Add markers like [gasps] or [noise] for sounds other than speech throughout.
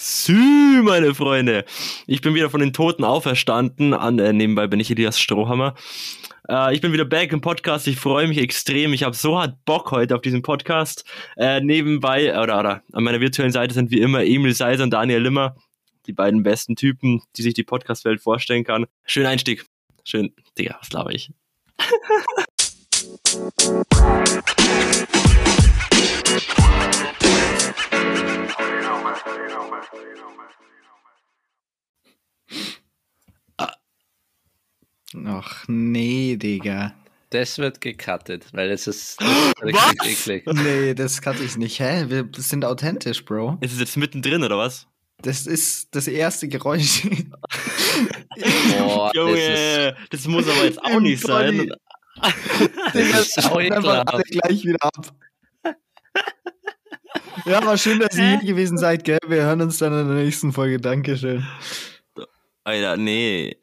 Sü, meine Freunde. Ich bin wieder von den Toten auferstanden. An, äh, nebenbei bin ich Elias Strohhammer. Äh, ich bin wieder back im Podcast. Ich freue mich extrem. Ich habe so hart Bock heute auf diesen Podcast. Äh, nebenbei, oder, oder an meiner virtuellen Seite sind wie immer Emil Seiser und Daniel Limmer. Die beiden besten Typen, die sich die Podcast-Welt vorstellen kann. Schönen Einstieg. Schön. Digga, was laber ich? [laughs] Ach nee, Digga. Das wird gecuttet, weil es ist, das [gasps] ist richtig eklig. Nee, das cutte ich nicht. Hä? Wir sind authentisch, Bro. Ist es jetzt mittendrin, oder was? Das ist das erste Geräusch. [laughs] Boah, [laughs] das ist, Junge, das, muss aber jetzt auch nicht sein. Body. [laughs] das ist einfach alle ekelhaft. gleich wieder ab. Ja, war schön, dass ihr hier gewesen seid, gell? Wir hören uns dann in der nächsten Folge. Dankeschön. Alter, nee.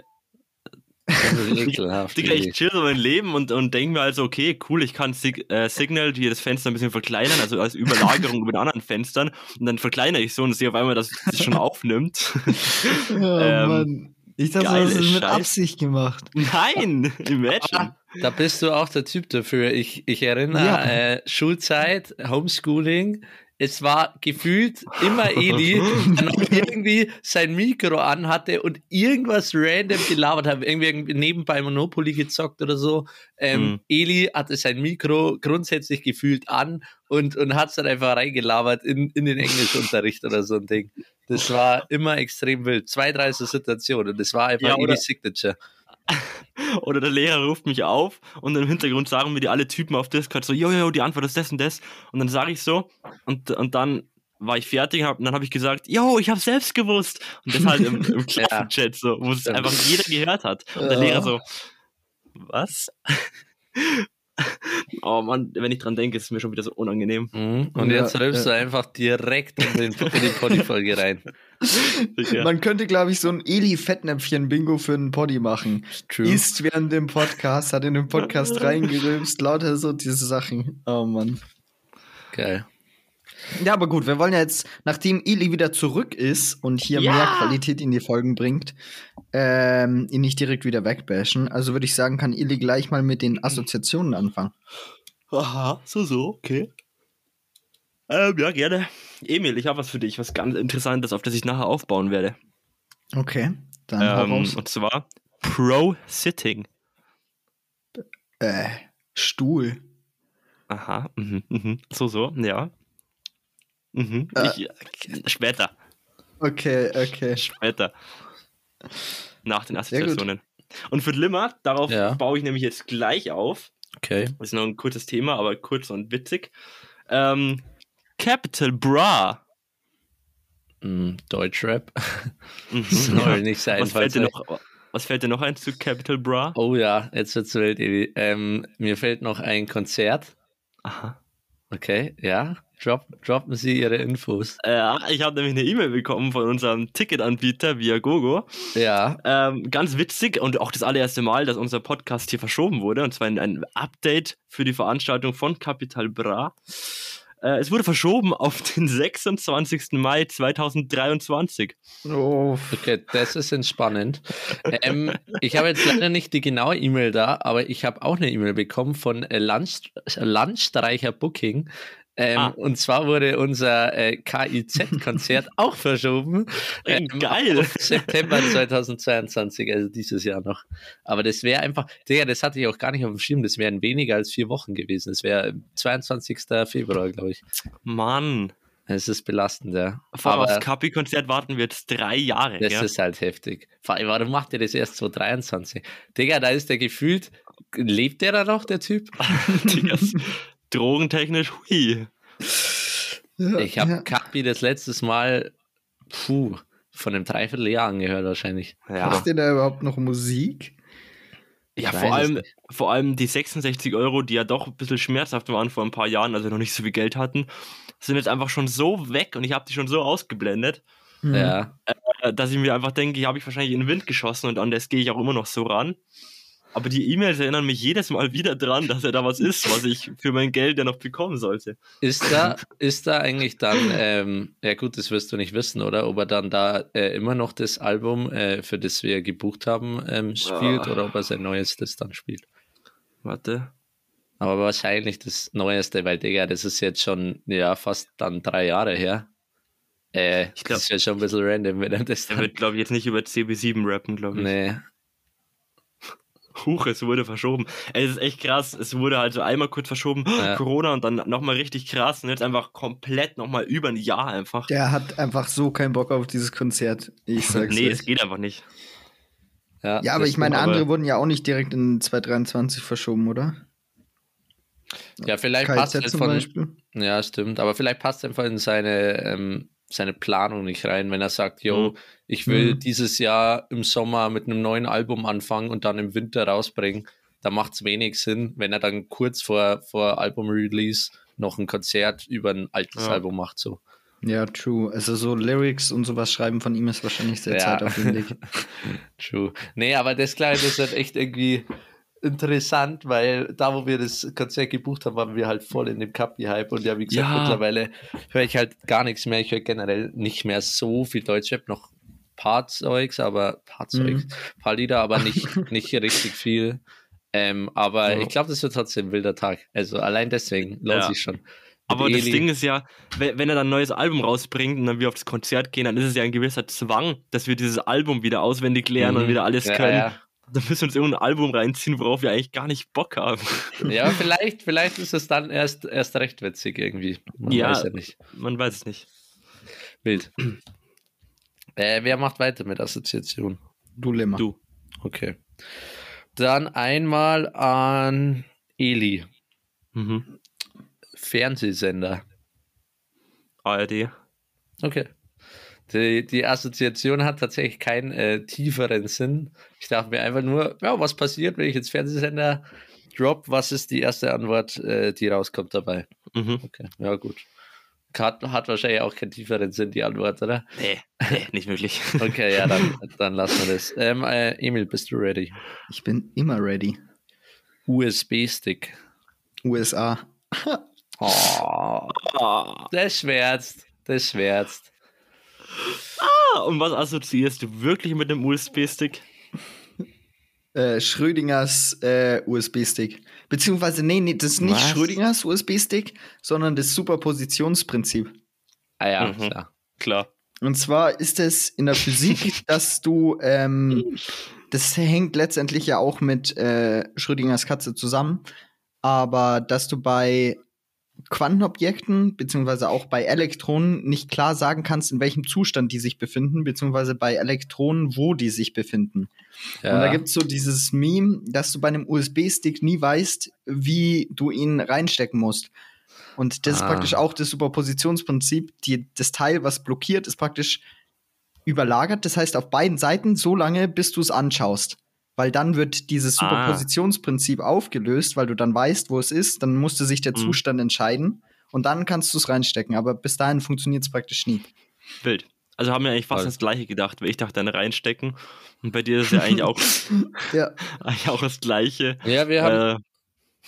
Das ist ekelhaft. Digga, ich chill so mein Leben und, und denke mir also, okay, cool, ich kann Sig äh, Signal hier das Fenster ein bisschen verkleinern, also als Überlagerung [laughs] über den anderen Fenstern. Und dann verkleinere ich so und sehe auf einmal, dass es schon aufnimmt. [laughs] Oh, Ähm, Mann. Ich dachte, geile das ist mit Scheiß. Absicht gemacht. Nein, [laughs] imagine. Da bist du auch der Typ dafür. Ich, ich erinnere, Ja. äh, Schulzeit, Homeschooling. Es war gefühlt immer Eli, [laughs] der noch irgendwie sein Mikro anhatte und irgendwas random gelabert hat. Irgendwie nebenbei Monopoly gezockt oder so. Ähm, Mhm. Eli hatte sein Mikro grundsätzlich gefühlt an und, und hat es dann einfach reingelabert in, in den Englischunterricht oder so ein Ding. Das war immer extrem wild. Zwei, drei so Situationen. Und das war einfach Ja, Eli's Signature. [laughs] Oder der Lehrer ruft mich auf und im Hintergrund sagen mir die alle Typen auf Discord so, jo, jo, die Antwort ist das und das. Und dann sage ich so und, und dann war ich fertig hab, und dann habe ich gesagt, jo, ich habe selbst gewusst. Und das halt im, im [laughs] Klassenchat so, wo es einfach jeder gehört hat. Und der. Lehrer so, was? [laughs] oh Mann, wenn ich dran denke, ist es mir schon wieder so unangenehm. Mhm. Und Ja, jetzt rülpst ja. du einfach direkt in, den, in die Poddy-Folge rein. Digga. Man könnte, glaube ich, so ein Eli-Fettnäpfchen-Bingo für einen Poddy machen. True. Ist während dem Podcast, hat in den Podcast reingerülpst, lauter so diese Sachen. Oh Mann. Geil. Ja, aber gut, wir wollen ja jetzt, nachdem Eli wieder zurück ist und hier Ja. mehr Qualität in die Folgen bringt, ähm, ihn nicht direkt wieder wegbashen. Also würde ich sagen, kann Eli gleich mal mit den Assoziationen anfangen. Aha, so, so, okay. Ähm, ja, gerne. Emil, ich habe was für dich, was ganz Interessantes, auf das ich nachher aufbauen werde. Okay, dann Ähm, und zwar Pro-Sitting. Äh, Stuhl. Aha, mhm, mhm. so, so, ja. Mhm. Äh. Ich, später, Okay, okay. später. Nach den. Assoziationen. Und für Limmer, darauf Ja. baue ich nämlich jetzt gleich auf. Okay. Das ist noch ein kurzes Thema, aber kurz und witzig. Ähm, Capital Bra. Mm, Deutschrap. Mhm. [laughs] Soll nicht sein. Was fällt, dir noch, was fällt dir noch ein zu Capital Bra? Oh ja, jetzt wird's wild, Evi. Ähm, mir fällt noch ein Konzert. Aha. Okay, ja. Drop, droppen Sie Ihre Infos. Ja, ich habe nämlich eine E-Mail bekommen von unserem Ticketanbieter Viagogo. Ja. Ähm, ganz witzig und auch das allererste Mal, dass unser Podcast hier verschoben wurde, und zwar ein, ein Update für die Veranstaltung von Capital Bra. Äh, es wurde verschoben auf den 26. Mai 2023. Oh, Okay, das ist entspannend. ähm, ich habe jetzt leider nicht die genaue E-Mail da, aber ich habe auch eine E-Mail bekommen von äh, Land, Landstreicher Booking. Ähm, Ah. Und zwar wurde unser äh, KIZ-Konzert [laughs] auch verschoben. Ähm, Geil. September 2022, also dieses Jahr noch. Aber das wäre einfach, Digga, das hatte ich auch gar nicht auf dem Schirm. Das wären weniger als vier Wochen gewesen. Das wäre 22. Februar, glaube ich. Mann. Es ist belastend, ja. Vor allem Aber aufs Capi-Konzert warten wir jetzt drei Jahre. das ja? ist halt heftig. Vor allem, warum macht ihr das erst 2023? Digga, da ist der gefühlt, lebt der da noch, der Typ? [laughs] Diggas. Drogentechnisch, hui. Ja, Ich habe ja. Kapi das letztes Mal, puh, von einem Dreivierteljahr angehört wahrscheinlich. Ja, Macht ihr da überhaupt noch Musik? ja vor, allem, vor allem die 66 Euro, die ja doch ein bisschen schmerzhaft waren vor ein paar Jahren, als wir noch nicht so viel Geld hatten, sind jetzt einfach schon so weg und ich habe die schon so ausgeblendet, Hm. Ja, äh, dass ich mir einfach denke, hier habe ich wahrscheinlich in den Wind geschossen und an das gehe ich auch immer noch so ran. Aber die E-Mails erinnern mich jedes Mal wieder dran, dass er da was ist, was ich für mein Geld ja noch bekommen sollte. Ist da, ist da eigentlich dann, ähm, ja gut, das wirst du nicht wissen, oder? Ob er dann da äh, immer noch das Album, äh, für das wir gebucht haben, ähm, spielt Ah. oder ob er sein neues das dann spielt. Warte. Aber wahrscheinlich das Neueste, weil, Digga, das ist jetzt schon, ja, fast dann drei Jahre her. Äh, Ich glaub- das ist ja schon ein bisschen random, wenn er das Er wird, glaube ich, jetzt nicht über CB7 rappen, glaube ich. Nee. Huch, es wurde verschoben. Es ist echt krass. Es wurde halt so einmal kurz verschoben, Ja. Corona und dann nochmal richtig krass und jetzt einfach komplett nochmal über ein Jahr einfach. Der hat einfach so keinen Bock auf dieses Konzert. Ich sag's [laughs] nee, euch. es geht einfach nicht. Ja, Ja, aber ich meine, stimmt, aber- andere wurden ja auch nicht direkt in 2023 verschoben, oder? Ja, vielleicht passt KZ halt zum von, Beispiel. Ja, stimmt. Aber vielleicht passt einfach in seine, ähm, seine Planung nicht rein, wenn er sagt, yo, Mhm. ich will Mhm. dieses Jahr im Sommer mit einem neuen Album anfangen und dann im Winter rausbringen. Da macht es wenig Sinn, wenn er dann kurz vor, vor Album-Release noch ein Konzert über ein altes Ja. Album macht. So. Ja, true. Also so Lyrics und sowas schreiben von ihm ist wahrscheinlich sehr Ja. zeitaufwendig. [laughs] True. Nee, aber das Kleine ist halt echt irgendwie interessant, weil da, wo wir das Konzert gebucht haben, waren wir halt voll in dem Kapi-Hype und ja, wie gesagt, Ja. mittlerweile höre ich halt gar nichts mehr. Ich höre generell nicht mehr so viel Deutschrap, noch paar Zeugs, aber paar Zeugs, paar Lieder, aber nicht, [laughs] nicht richtig viel. Ähm, aber Ja. ich glaube, das wird trotzdem ein wilder Tag. Also allein deswegen lohnt Ja. sich schon. Aber Mit das Eli. Ding ist ja, wenn, wenn er dann ein neues Album rausbringt und dann wir auf das Konzert gehen, dann ist es ja ein gewisser Zwang, dass wir dieses Album wieder auswendig lernen und Mhm. wieder alles Ja, können. ja. Dann müssen wir uns irgendein Album reinziehen, worauf wir eigentlich gar nicht Bock haben. ja, vielleicht, vielleicht ist es dann erst, erst recht witzig irgendwie. Man Ja. weiß ja nicht. Man weiß es nicht. Wild. Äh, wer macht weiter mit Assoziation? Du Limmer. Du. Okay. Dann einmal an Eli, Mhm. Fernsehsender. ARD. Okay. Die, die Assoziation hat tatsächlich keinen äh, tieferen Sinn. Ich dachte mir einfach nur, ja, was passiert, wenn ich jetzt Fernsehsender drop? Was ist die erste Antwort, äh, die rauskommt dabei? Mhm. Okay, ja gut. Hat, hat wahrscheinlich auch keinen tieferen Sinn, die Antwort, oder? Nee, nee, nicht wirklich. [laughs] Okay, ja, dann, dann lassen wir das. Ähm, äh, Emil, bist du ready? Ich bin immer ready. USB-Stick. USA. Oh, Ah, das schwärzt. Das schwärzt. und was assoziierst du wirklich mit dem USB-Stick? Äh, Schrödingers äh, USB-Stick. Beziehungsweise, nee, nee, das ist nicht Was? Schrödingers USB-Stick, sondern das Superpositionsprinzip. Ah ja, Mhm. klar. Klar. Und zwar ist es in der Physik, [laughs] dass du, ähm, das hängt letztendlich ja auch mit äh, Schrödingers Katze zusammen, aber dass du bei Quantenobjekten, beziehungsweise auch bei Elektronen, nicht klar sagen kannst, in welchem Zustand die sich befinden, beziehungsweise bei Elektronen, wo die sich befinden. Ja. Und da gibt es so dieses Meme, dass du bei einem USB-Stick nie weißt, wie du ihn reinstecken musst. Und das ist Ah. praktisch auch das Superpositionsprinzip. Die, das Teil, was blockiert, ist praktisch überlagert. Das heißt, auf beiden Seiten so lange, bis du es anschaust. Weil dann wird dieses Ah. Superpositionsprinzip aufgelöst, weil du dann weißt, wo es ist. Dann musste sich der Mhm. Zustand entscheiden. Und dann kannst du es reinstecken. Aber bis dahin funktioniert es praktisch nie. Wild. Also haben wir eigentlich fast Voll. das gleiche gedacht, weil ich dachte, dann reinstecken. Und bei dir ist ja eigentlich auch, [laughs] Ja. [laughs] eigentlich auch das gleiche. ja, wir haben, Äh,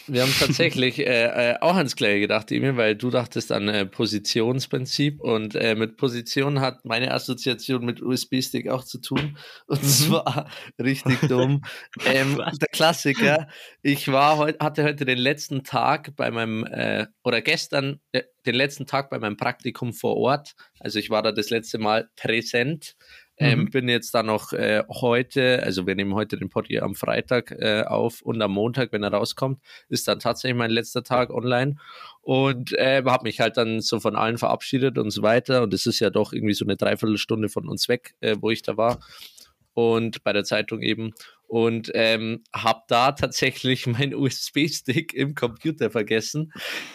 wir haben tatsächlich äh, äh, auch ans Gleiche gedacht, Emil, weil du dachtest an äh, Positionsprinzip und äh, mit Position hat meine Assoziation mit USB-Stick auch zu tun. Und zwar richtig dumm. [laughs] ähm, der Klassiker. Ich war heute, hatte heute den letzten Tag bei meinem, äh, oder gestern den letzten Tag bei meinem Praktikum vor Ort. Also ich war da das letzte Mal präsent. Ähm, Mhm. bin jetzt dann noch äh, heute, also wir nehmen heute den Pod hier am Freitag äh, auf und am Montag, wenn er rauskommt, ist dann tatsächlich mein letzter Tag online und äh, habe mich halt dann so von allen verabschiedet und so weiter und es ist ja doch irgendwie so eine Dreiviertelstunde von uns weg, äh, wo ich da war und bei der Zeitung eben und ähm, habe da [laughs] tatsächlich meinen USB-Stick im Computer vergessen,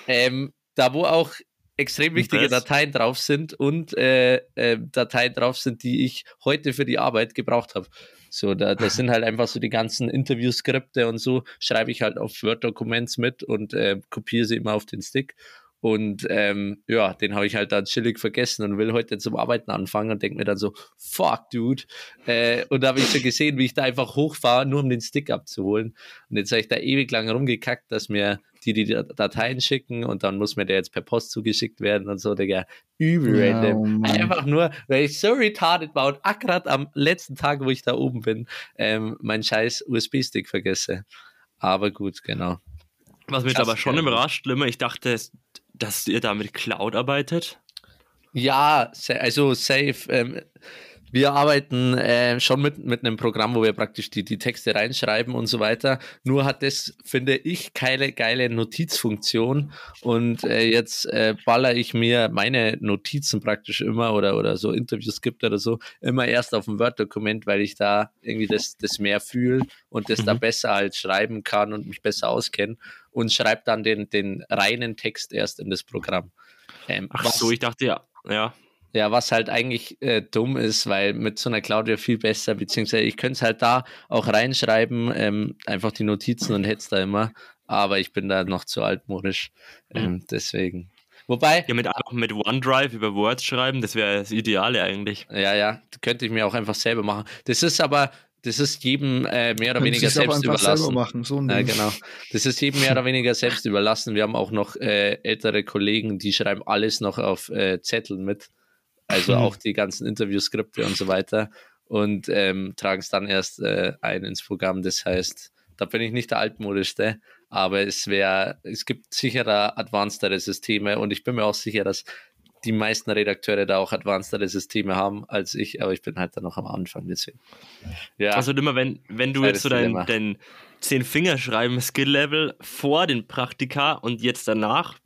ähm, da wo auch extrem wichtige? Dateien drauf sind und äh, äh, Dateien drauf sind, die ich heute für die Arbeit gebraucht habe. So, da, das sind halt einfach so die ganzen Interviewskripte und so, schreibe ich halt auf Word-Documents mit und äh, kopiere sie immer auf den Stick. Und ähm, ja, den habe ich halt dann chillig vergessen und will heute zum Arbeiten anfangen und denke mir dann so, fuck, dude. Äh, und da habe ich so gesehen, wie ich da einfach hochfahre, nur um den Stick abzuholen. Und jetzt habe ich da ewig lang rumgekackt, dass mir die die Dateien schicken und dann muss mir der jetzt per Post zugeschickt werden und so, Digga. Übel Ja, random. oh. Einfach nur, weil ich so retarded war und akkurat am letzten Tag, wo ich da oben bin, ähm, meinen scheiß USB-Stick vergesse. Aber gut, genau. Was mich Krass, aber schon überrascht, Limmer, ich dachte, dass ihr da mit Cloud arbeitet. Ja, also safe. Ähm, wir arbeiten äh, schon mit, mit einem Programm, wo wir praktisch die, die Texte reinschreiben und so weiter. Nur hat das, finde ich, keine geile Notizfunktion. Und äh, jetzt äh, baller ich mir meine Notizen praktisch immer oder, oder so Interviews gibt oder so, immer erst auf ein Word-Dokument, weil ich da irgendwie das, das mehr fühle und das da Mhm. besser halt schreiben kann und mich besser auskenne und schreibe dann den, den reinen Text erst in das Programm. Ähm, Ach so, ich dachte ja, ja. Ja, was halt eigentlich äh, dumm ist, weil mit so einer Cloud wäre viel besser, beziehungsweise ich könnte es halt da auch reinschreiben, ähm, einfach die Notizen und hätte es da immer, aber ich bin da noch zu altmodisch, ähm, deswegen. Wobei, Ja, mit, mit OneDrive über Words schreiben, das wäre das Ideale eigentlich. ja, ja, könnte ich mir auch einfach selber machen. Das ist aber, das ist jedem äh, mehr oder Können weniger selbst überlassen. machen. So Ja, genau. Das ist jedem mehr oder weniger selbst [laughs] überlassen. Wir haben auch noch äh, ältere Kollegen, die schreiben alles noch auf äh, Zetteln mit. Also auch die ganzen Interviewskripte und so weiter. Und ähm, tragen es dann erst äh, ein ins Programm. Das heißt, da bin ich nicht der altmodischste, aber es wäre, es gibt sicherer advancedere Systeme und ich bin mir auch sicher, dass die meisten Redakteure da auch advancedere Systeme haben als ich, aber ich bin halt da noch am Anfang, deswegen. Ja, Also immer, wenn, wenn du jetzt so dein, Dilemma. dein zehn Finger schreiben Skill-Level vor den Praktika und jetzt danach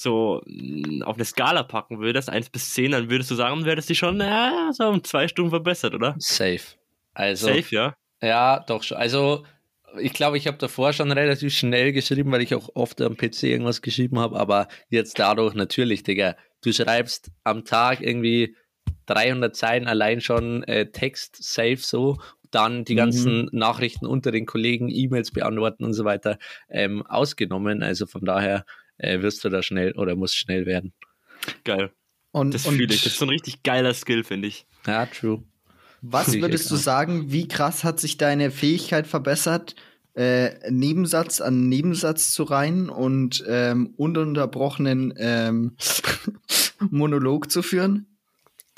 so mh, auf eine Skala packen würdest, 1 bis 10, dann würdest du sagen, wäre das die schon äh, so um zwei Stunden verbessert, oder? safe. Also, Safe, ja. Ja, doch schon. Also, ich glaube, ich habe davor schon relativ schnell geschrieben, weil ich auch oft am PC irgendwas geschrieben habe, aber jetzt dadurch natürlich, Digga. Du schreibst am Tag irgendwie 300 Zeilen allein schon äh, Text safe so, dann die Mhm. ganzen Nachrichten unter den Kollegen, E-Mails beantworten und so weiter ähm, ausgenommen. Also von daher äh, wirst du da schnell oder musst schnell werden. Geil. Und, Das und fühle ich. Das ist so ein richtig geiler Skill, finde ich. Ja, true. was würdest du auch. sagen, wie krass hat sich deine Fähigkeit verbessert, äh, Nebensatz an Nebensatz zu reihen und ähm, ununterbrochenen ähm, [laughs] Monolog zu führen?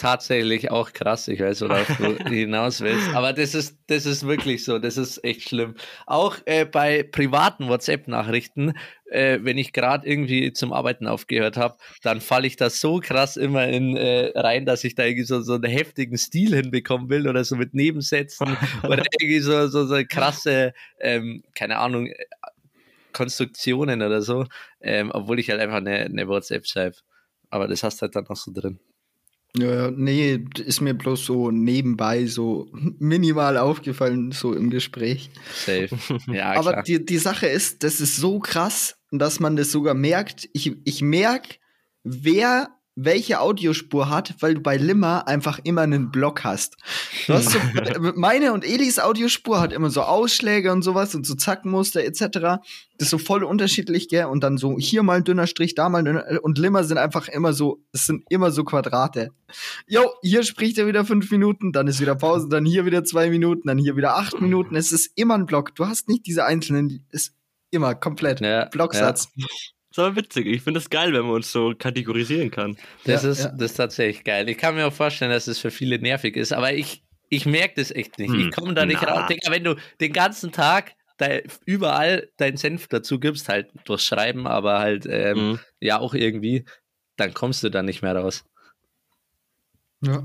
Tatsächlich auch krass. Ich weiß, worauf du [laughs] hinaus willst. Aber das ist, das ist wirklich so. Das ist echt schlimm. Auch äh, bei privaten WhatsApp-Nachrichten, äh, wenn ich gerade irgendwie zum Arbeiten aufgehört habe, dann falle ich da so krass immer in äh, rein, dass ich da irgendwie so, so einen heftigen Stil hinbekommen will oder so mit Nebensätzen [laughs] oder irgendwie so, so, so krasse, ähm, keine Ahnung, äh, Konstruktionen oder so, ähm, obwohl ich halt einfach eine, eine WhatsApp schreibe. Aber das hast halt dann noch so drin. Ja, nee, ist mir bloß so nebenbei so [laughs] minimal aufgefallen, so im Gespräch. Safe. [laughs] Ja, Aber klar. die, die Sache ist, das ist so krass, dass man das sogar merkt. Ich, ich merke, wer welche Audiospur hat, weil du bei Limmer einfach immer einen Block hast. Du hast so, [laughs] meine und Elis Audiospur hat immer so Ausschläge und sowas und so Zackenmuster etc. Das ist so voll unterschiedlich, gell? Und dann so hier mal ein dünner Strich, da mal ein dünner und Limmer sind einfach immer so, es sind immer so Quadrate. Jo, hier spricht er wieder fünf Minuten, dann ist wieder Pause, dann hier wieder zwei Minuten, dann hier wieder acht Minuten. Es ist immer ein Block. Du hast nicht diese einzelnen, ist immer komplett Ja, Blocksatz. Ist aber witzig. Ich finde es geil, wenn man uns so kategorisieren kann. Das, Ja, ist, ja. das ist tatsächlich geil. Ich kann mir auch vorstellen, dass es für viele nervig ist, aber ich, ich merke das echt nicht. Hm, Ich komme da nicht na. raus. Digga, wenn du den ganzen Tag de, überall deinen Senf dazu gibst, halt durchs Schreiben, aber halt ähm, Mhm. ja auch irgendwie, dann kommst du da nicht mehr raus. Ja.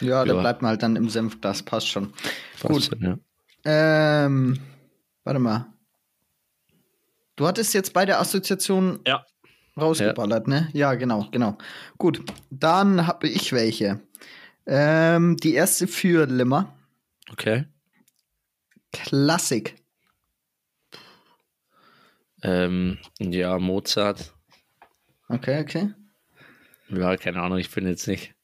Ja, da Ja. bleibt man halt dann im Senf, das passt schon. Passt Gut. schon, ja. Ähm, warte mal. Du hattest jetzt bei der Assoziation Ja. rausgeballert, ne? Ja, genau, genau. Gut, dann habe ich welche. Ähm, die erste für Limmer. Okay. Klassik. Ähm, ja, Mozart. Okay, okay. Ja, keine Ahnung, ich bin jetzt nicht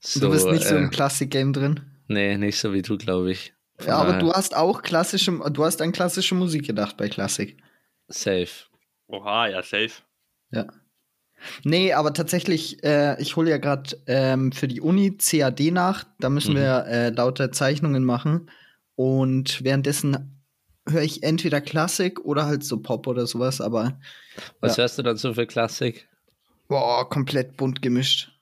so. du bist nicht so äh, im Klassik-Game drin. Nee, nicht so wie du, glaube ich. Ja, aber du hast auch klassische, du hast an klassische Musik gedacht bei Klassik. Safe. Oha, ja, safe. Ja. Nee, aber tatsächlich, äh, ich hole ja gerade ähm, für die Uni CAD nach. Da müssen Mhm. wir äh, lauter Zeichnungen machen. Und währenddessen höre ich entweder Klassik oder halt so Pop oder sowas, aber Was Ja. hörst du dann so für Klassik? boah, komplett bunt gemischt.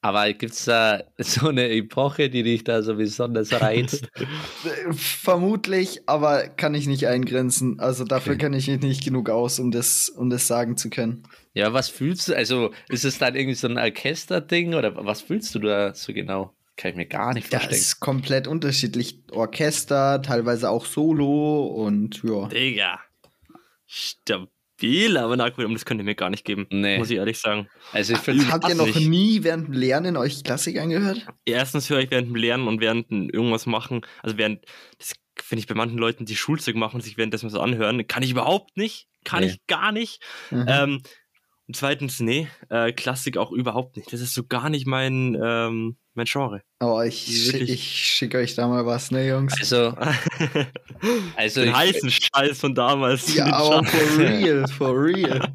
Aber gibt's da [laughs] so eine Epoche, die dich da so besonders reizt? [laughs] Vermutlich, aber kann ich nicht eingrenzen. Also dafür Okay. kenne ich mich nicht genug aus, um das, um das sagen zu können. ja, was fühlst du? Also, ist es dann irgendwie so ein Orchester-Ding oder was fühlst du da so genau? Kann ich mir gar nicht Das vorstellen. ist komplett unterschiedlich. Orchester, teilweise auch Solo und ja. Digga. Stabil, aber na gut, das könnt ihr mir gar nicht geben. Nee. Muss ich ehrlich sagen. Also, ich finde Habt ihr noch nicht. nie während dem Lernen euch Klassik angehört? Erstens höre ich während dem Lernen und während dem irgendwas machen, also während, das finde ich bei manchen Leuten, die Schulzeug machen und sich währenddessen so anhören, kann ich überhaupt nicht. Kann Nee. ich gar nicht. Mhm. Ähm, und zweitens, nee, äh, Klassik auch überhaupt nicht. Das ist so gar nicht mein, ähm, mein Genre. oh, ich, wirklich- ich schicke euch da mal was, ne, Jungs? also, [laughs] also Den ich, heißen Scheiß von damals. ja, aber Scheiß. for real, for real.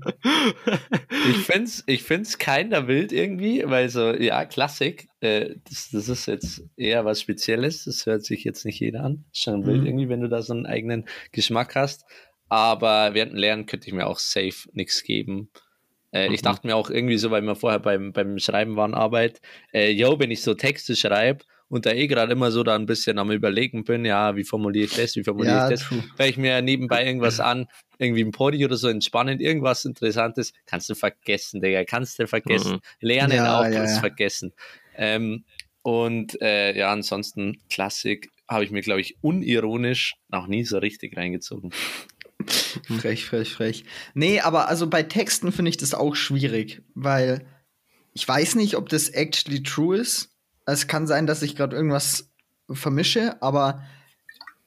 ich finde es ich find's keiner wild irgendwie, weil so, ja, Klassik, äh, das, das ist jetzt eher was Spezielles. Das hört sich jetzt nicht jeder an. Ist Schon wild Mhm. irgendwie, wenn du da so einen eigenen Geschmack hast. Aber während dem Lernen könnte ich mir auch safe nichts geben. Äh, Ich dachte mir auch irgendwie so, weil wir vorher beim, beim Schreiben waren, Arbeit, äh, yo, wenn ich so Texte schreibe und da eh gerade immer so da ein bisschen am Überlegen bin, ja, wie formuliere ich das, wie formuliere Ja, ich das, höre ich mir nebenbei irgendwas an, irgendwie ein Podi oder so entspannend, irgendwas Interessantes, kannst du vergessen, Digga, kannst du vergessen. Mhm. Lernen Ja, auch, ja, kannst du ja. vergessen. Ähm, und äh, ja, ansonsten Klassik habe ich mir, glaube ich, unironisch noch nie so richtig reingezogen. [laughs] Frech, frech, frech. Nee, aber also bei Texten finde ich das auch schwierig, weil ich weiß nicht, ob das actually true ist. Es kann sein, dass ich gerade irgendwas vermische, aber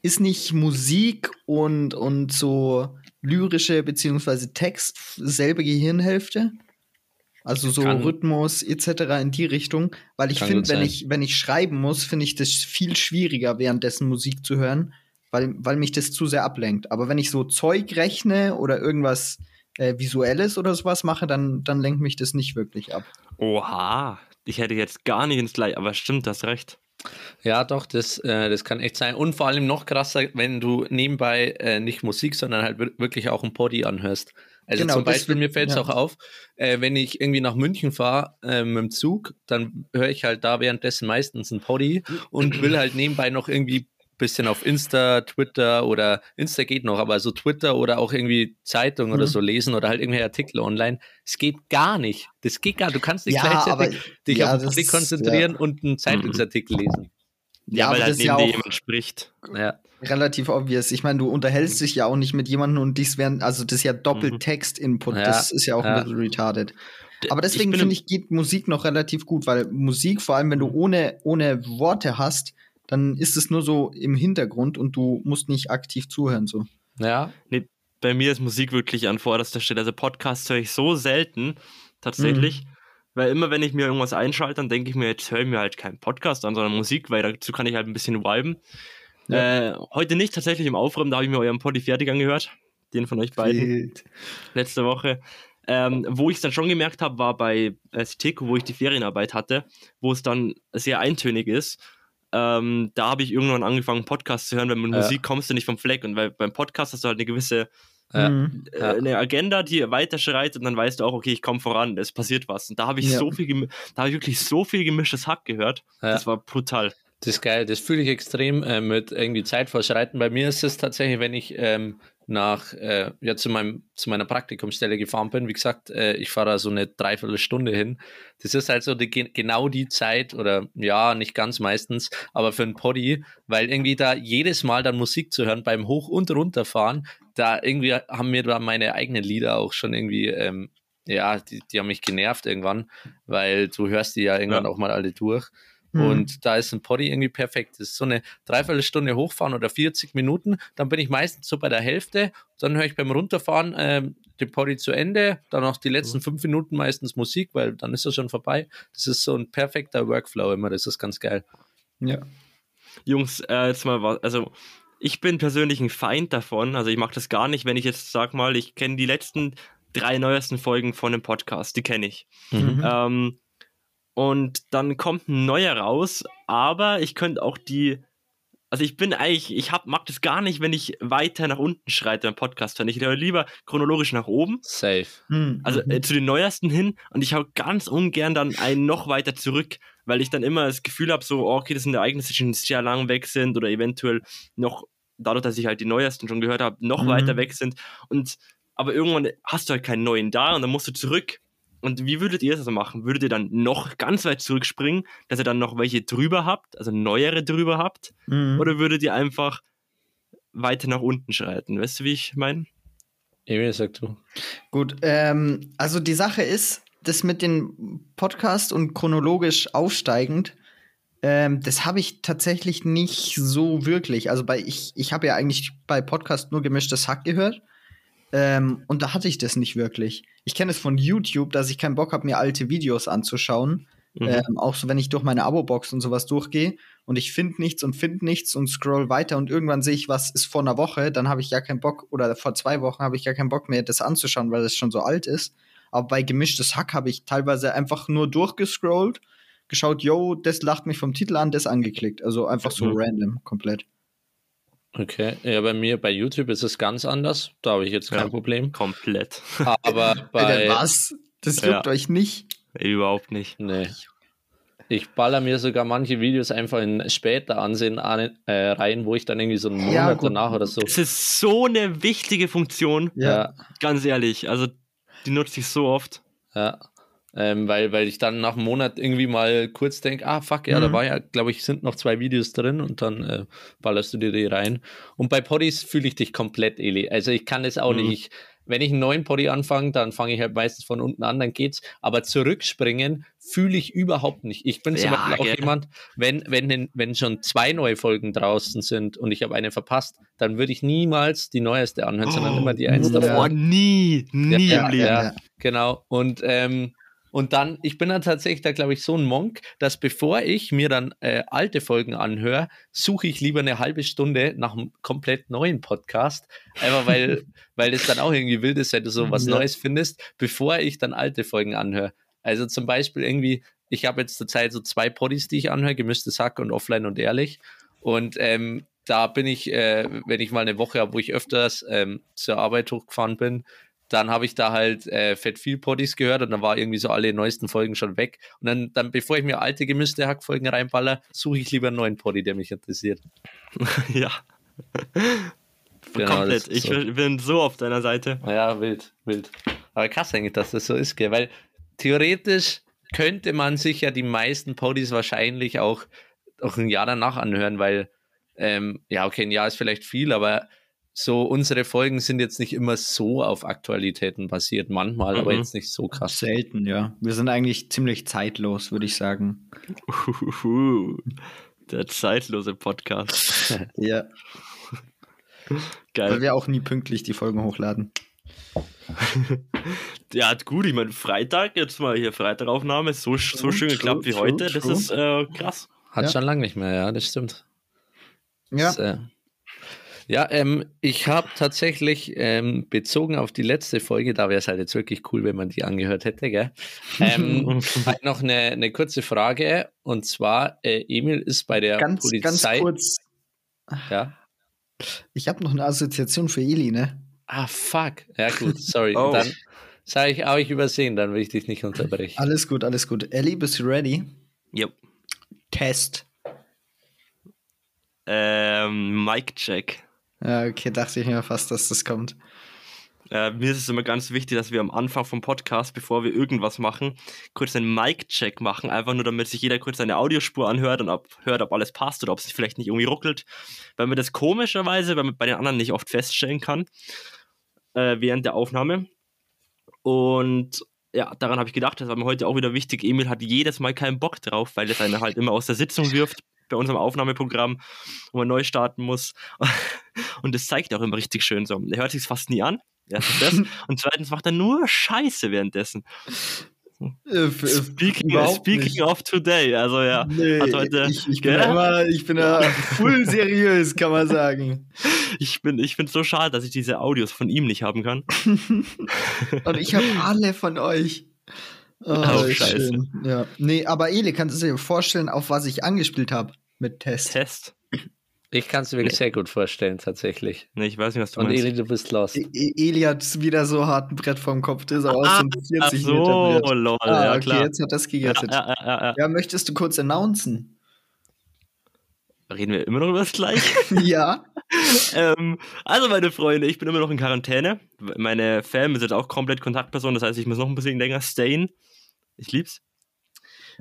ist nicht Musik und, und so lyrische beziehungsweise Text selbe Gehirnhälfte? Also so Kann- Rhythmus etc. in die Richtung, weil ich finde, wenn ich wenn ich schreiben muss, finde ich das viel schwieriger währenddessen Musik zu hören, weil weil mich das zu sehr ablenkt. Aber wenn ich so Zeug rechne oder irgendwas äh, visuelles oder sowas mache, dann dann lenkt mich das nicht wirklich ab. Oha, ich hätte jetzt gar nicht ins Gleich, aber stimmt, das recht. Ja, doch, das, äh, das kann echt sein. Und vor allem noch krasser, wenn du nebenbei äh, nicht Musik, sondern halt wir- wirklich auch ein Podi anhörst. Also Genau, zum Beispiel, mir fällt es ja. auch auf, äh, wenn ich irgendwie nach München fahre äh, mit dem Zug, dann höre ich halt da währenddessen meistens ein Podi und will halt nebenbei noch irgendwie bisschen auf Insta, Twitter oder Insta geht noch, aber so Twitter oder auch irgendwie Zeitung oder Mhm. so lesen oder halt irgendwelche Artikel online. Es geht gar nicht. Das geht gar nicht. Du kannst nicht Ja, gleichzeitig aber- dich ja, auf das Musik konzentrieren und einen Zeitungsartikel lesen. Ja, weil halt neben ja dir jemand spricht. Ja. relativ obvious. Ich meine, du unterhältst dich ja auch nicht mit jemandem und dies werden, also das ist ja doppelt Mhm. Text-Input. Ja, das ist ja auch ja. ein bisschen retarded. Aber deswegen finde ich, geht Musik noch relativ gut, weil Musik, vor allem wenn Mhm. du ohne, ohne Worte hast, dann ist es nur so im Hintergrund und du musst nicht aktiv zuhören. So. Ja, Nee, bei mir ist Musik wirklich an vorderster Stelle. Also Podcasts höre ich so selten, tatsächlich. Mhm. Weil immer, wenn ich mir irgendwas einschalte, dann denke ich mir, jetzt höre ich mir halt keinen Podcast an, sondern Musik, weil dazu kann ich halt ein bisschen viben. Äh, heute nicht, tatsächlich im Aufräumen, da habe ich mir euren Poddy fertig angehört. Den von euch beiden Wild. letzte Woche. Ähm, wo ich es dann schon gemerkt habe, war bei äh, Citeco, wo ich die Ferienarbeit hatte, wo es dann sehr eintönig ist. Ähm, da habe ich irgendwann angefangen, Podcasts zu hören, weil mit Ja. Musik kommst du nicht vom Fleck. Und weil beim Podcast hast du halt eine gewisse Ja. Mhm. äh, eine Agenda, die weiterschreitet und dann weißt du auch, okay, ich komme voran, es passiert was. Und da habe ich Ja. so viel, da habe ich wirklich so viel gemischtes Hack gehört. Ja. Das war brutal. das ist geil. Das fühle ich extrem äh, mit irgendwie Zeit vorschreiten. Bei mir ist es tatsächlich, wenn ich ähm, nach, äh, ja, zu, meinem, zu meiner Praktikumsstelle gefahren bin, wie gesagt, äh, ich fahre da so eine Dreiviertelstunde hin. Das ist halt so die, ge- genau die Zeit oder ja, nicht ganz meistens, aber für ein Poddy, weil irgendwie da jedes Mal dann Musik zu hören beim Hoch- und Runterfahren, da irgendwie haben mir da meine eigenen Lieder auch schon irgendwie, ähm, ja, die, die haben mich genervt irgendwann, weil du hörst die ja irgendwann Ja. auch mal alle durch. Mhm. Und da ist ein Poddy irgendwie perfekt. Das ist so eine Dreiviertelstunde hochfahren oder 40 Minuten. Dann bin ich meistens so bei der Hälfte. Dann höre ich beim Runterfahren ähm, den Poddy zu Ende. Dann noch die letzten fünf Minuten meistens Musik, weil dann ist er schon vorbei. Das ist so ein perfekter Workflow immer. Das ist ganz geil. Ja. Jungs, äh, jetzt mal was, also ich bin persönlich ein Feind davon, also ich mache das gar nicht, wenn ich jetzt sag mal, ich kenne die letzten drei neuesten Folgen von dem Podcast, die kenne ich. Mhm. Ähm, und dann kommt ein neuer raus, aber ich könnte auch die. Also ich bin eigentlich, ich hab, mag das gar nicht, wenn ich weiter nach unten schreite beim Podcast hören. Ich höre lieber chronologisch nach oben, Safe. Mhm. also äh, zu den neuesten hin und ich hau ganz ungern dann einen noch weiter zurück, weil ich dann immer das Gefühl habe, so, oh, okay, das sind Ereignisse, die schon sehr lang weg sind oder eventuell noch, dadurch, dass ich halt die neuesten schon gehört habe, noch Mhm. weiter weg sind. Und aber irgendwann hast du halt keinen neuen da und dann musst du zurück. Und wie würdet ihr das machen? Würdet ihr dann noch ganz weit zurückspringen, dass ihr dann noch welche drüber habt, also neuere drüber habt? Mhm. Oder würdet ihr einfach weiter nach unten schreiten? Weißt du, wie ich meine? Emil, sag du. Gut, ähm, also die Sache ist, das mit dem Podcast und chronologisch aufsteigend, ähm, das habe ich tatsächlich nicht so wirklich. Also bei ich, ich habe ja eigentlich bei Podcast nur gemischtes Hack gehört. Ähm, und da hatte ich das nicht wirklich. Ich kenne es von YouTube, dass ich keinen Bock habe, mir alte Videos anzuschauen. Mhm. Ähm, auch so, wenn ich durch meine Abo-Box und sowas durchgehe und ich finde nichts und finde nichts und scroll weiter und irgendwann sehe ich, was ist vor einer Woche, dann habe ich ja keinen Bock oder vor zwei Wochen habe ich ja keinen Bock mehr, das anzuschauen, weil das schon so alt ist. Aber bei gemischtes Hack habe ich teilweise einfach nur durchgescrollt, geschaut, yo, das lacht mich vom Titel an, das angeklickt. Also einfach so Mhm. random, komplett. Okay. Ja, bei mir bei YouTube ist es ganz anders. Da habe ich jetzt kein Ja. Problem. Komplett. Aber [laughs] bei. Alter, was? Das Ja. juckt euch nicht. Überhaupt nicht. Nee. Ich baller mir sogar manche Videos einfach in später ansehen an, äh, rein, wo ich dann irgendwie so einen Monat Ja, danach oder so. Es ist so eine wichtige Funktion, Ja, ganz ehrlich. Also, die nutze ich so oft. ja. Ähm, weil, weil ich dann nach einem Monat irgendwie mal kurz denke, ah fuck, ja, da Mhm. war ja, glaube ich, sind noch zwei Videos drin und dann äh, ballerst du dir die rein. Und bei Poddies fühle ich dich komplett, Eli. Also ich kann es auch Mhm. nicht. Ich, wenn ich einen neuen Poddy anfange, dann fange ich halt meistens von unten an, dann geht's. Aber zurückspringen fühle ich überhaupt nicht. Ich bin zum Ja, Beispiel auch gell. jemand, wenn, wenn, wenn schon zwei neue Folgen draußen sind und ich habe eine verpasst, dann würde ich niemals die neueste anhören, sondern immer die eins ja. davor. Oh, nie, nie Ja, im Leben. ja. Genau. Und, ähm, und dann, ich bin dann tatsächlich da, glaube ich, so ein Monk, dass bevor ich mir dann äh, alte Folgen anhöre, suche ich lieber eine halbe Stunde nach einem komplett neuen Podcast. Einfach weil, [laughs] weil es dann auch irgendwie wild ist, wenn du so was Ja. Neues findest, bevor ich dann alte Folgen anhöre. Also zum Beispiel irgendwie, ich habe jetzt zurzeit so zwei Poddies, die ich anhöre, gemischtes Hack und offline und ehrlich. Und ähm, da bin ich, äh, wenn ich mal eine Woche habe, wo ich öfters ähm, zur Arbeit hochgefahren bin, dann habe ich da halt äh, fett viel Poddies gehört und dann war irgendwie so alle neuesten Folgen schon weg. Und dann, dann bevor ich mir alte gemischte Hackfolgen reinballer, suche ich lieber einen neuen Poddy, der mich interessiert. [laughs] Ja. Genau, Komplett. Ich so. bin so auf deiner Seite. Ja, wild, wild. Aber krass eigentlich, dass das so ist, gell? Weil theoretisch könnte man sich ja die meisten Poddies wahrscheinlich auch, auch ein Jahr danach anhören, weil, ähm, ja, okay, ein Jahr ist vielleicht viel, aber so unsere Folgen sind jetzt nicht immer so auf Aktualitäten basiert, manchmal, aber Mhm. jetzt nicht so krass. Selten, ja. Wir sind eigentlich ziemlich zeitlos, würde ich sagen. Uhuhu. Der zeitlose Podcast. [laughs] Ja. Weil Geil. wir auch nie pünktlich die Folgen hochladen. [laughs] Ja, gut, ich meine, Freitag, jetzt mal hier Freitagaufnahme, so, so True, schön geklappt true, wie true, heute. Das ist äh, krass. Hat Ja. schon lange nicht mehr, ja, das stimmt. Ja. Das, äh, ja, ähm, ich habe tatsächlich ähm, bezogen auf die letzte Folge, da wäre es halt jetzt wirklich cool, wenn man die angehört hätte, gell? Ähm, [laughs] halt noch eine, eine kurze Frage und zwar, äh, Emil ist bei der ganz, ganz Polizei. kurz. Ja. Ich habe noch eine Assoziation für Eli, ne? Ah, fuck. Ja, gut, sorry. Oh. Dann sage ich, habe ich übersehen, dann will ich dich nicht unterbrechen. Alles gut, alles gut. Ellie, bist du ready? Yep. Test. Ähm, Mic Check. Ja, okay, dachte ich mir fast, dass das kommt. Äh, mir ist es immer ganz wichtig, dass wir am Anfang vom Podcast, bevor wir irgendwas machen, kurz einen Mic-Check machen, einfach nur damit sich jeder kurz seine Audiospur anhört und ob, hört, ob alles passt oder ob es vielleicht nicht irgendwie ruckelt. Weil man das komischerweise weil man bei den anderen nicht oft feststellen kann äh, während der Aufnahme. Und ja, daran habe ich gedacht, das war mir heute auch wieder wichtig. Emil hat jedes Mal keinen Bock drauf, weil es einen halt immer aus der Sitzung wirft bei unserem Aufnahmeprogramm, wo man neu starten muss. [laughs] Und das zeigt auch immer richtig schön so. Er hört sich fast nie an. Erstens das. [laughs] Und zweitens macht er nur Scheiße währenddessen. Äh, f- f- Speaking, speaking of today, also ja. Nee, Hat heute, ich, ich bin immer, ich bin da full seriös, kann man sagen. [laughs] ich bin, ich so schade, dass ich diese Audios von ihm nicht haben kann. Und ich habe alle von euch. Oh, Oh, scheiße. schön. Ja. Nee, aber Eli, kannst du dir vorstellen, auf was ich angespielt habe mit Test? Test. Ich kann es mir sehr gut vorstellen, tatsächlich. Nee, ich weiß nicht, was du Und meinst. Eli, du bist lost. E- E- Eli hat wieder so hart ein Brett vorm Kopf, das ist auch aus dem Ach 40 so, Meter Brett. lol, Ah, ja okay, klar. jetzt hat das Ja, gegettet. Ja, ja, ja, ja, ja. möchtest du kurz announcen? Reden wir immer noch über das Gleiche? [laughs] ja. ähm, also, meine Freunde, ich bin immer noch in Quarantäne. Meine Fam ist jetzt auch komplett Kontaktperson, das heißt, ich muss noch ein bisschen länger stayen. Ich lieb's.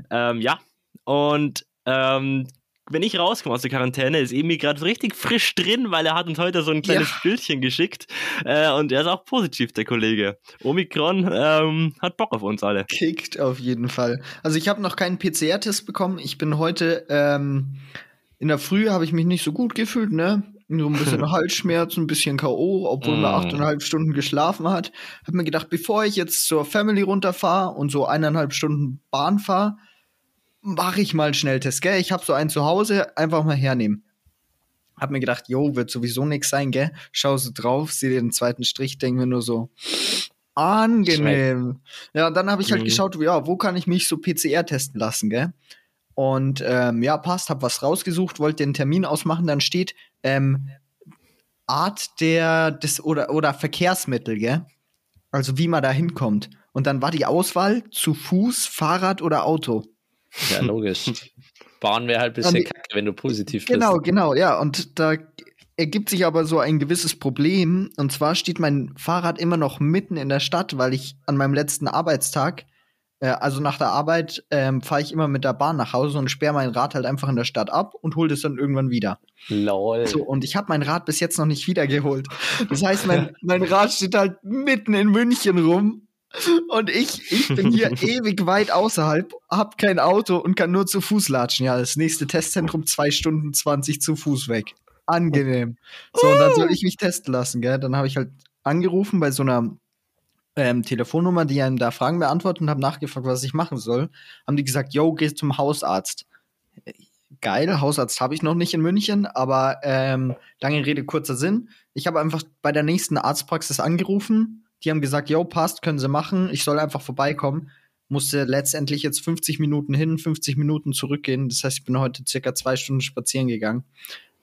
Ähm, ja, und ähm, wenn ich rauskomme aus der Quarantäne, ist Emi gerade richtig frisch drin, weil er hat uns heute so ein kleines Ja. Bildchen geschickt. Äh, und er ist auch positiv, der Kollege. Omikron ähm, hat Bock auf uns alle. Kickt auf jeden Fall. Also ich habe noch keinen PCR-Test bekommen. Ich bin heute ähm, in der Früh habe ich mich nicht so gut gefühlt, ne? So ein bisschen [laughs] Halsschmerz, ein bisschen K.O., obwohl man Mm. achteinhalb Stunden geschlafen hat. Hab mir gedacht, bevor ich jetzt zur Family runterfahre und so eineinhalb Stunden Bahn fahre, mache ich mal einen Schnelltest, gell? Ich habe so einen zu Hause, einfach mal hernehmen. Hab mir gedacht, jo, wird sowieso nix sein, gell? Schau so drauf, sehe den zweiten Strich, denke mir nur so, angenehm. Ja, dann habe ich halt Mhm. geschaut, ja, wo kann ich mich so PCR testen lassen, gell? Und ähm, ja, passt, hab was rausgesucht, wollte den Termin ausmachen, dann steht ähm, Art der des oder oder Verkehrsmittel, gell? Also wie man da hinkommt. Und dann war die Auswahl zu Fuß, Fahrrad oder Auto. Ja, logisch. [laughs] Bahn wäre halt ein bisschen die- kacke, wenn du positiv Genau, bist. genau, ja. Und da ergibt sich aber so ein gewisses Problem. Und zwar steht mein Fahrrad immer noch mitten in der Stadt, weil ich an meinem letzten Arbeitstag, äh, also nach der Arbeit, ähm, fahre ich immer mit der Bahn nach Hause und sperre mein Rad halt einfach in der Stadt ab und hole das dann irgendwann wieder. Lol. So, und ich habe mein Rad bis jetzt noch nicht wiedergeholt. Das heißt, mein, mein Rad steht halt mitten in München rum. Und ich, ich bin hier [laughs] ewig weit außerhalb, hab kein Auto und kann nur zu Fuß latschen. Ja, das nächste Testzentrum zwei Stunden 20 zu Fuß weg. Angenehm. So, und dann soll ich mich testen lassen, gell? Dann habe ich halt angerufen bei so einer ähm, Telefonnummer, die einem da Fragen beantwortet und habe nachgefragt, was ich machen soll. Haben die gesagt, yo, geh zum Hausarzt. Geil, Hausarzt habe ich noch nicht in München, aber ähm, lange Rede, kurzer Sinn. Ich habe einfach bei der nächsten Arztpraxis angerufen. Die haben gesagt, yo, passt, können sie machen. Ich soll einfach vorbeikommen. Musste letztendlich jetzt 50 Minuten hin, 50 Minuten zurückgehen. Das heißt, ich bin heute circa zwei Stunden spazieren gegangen.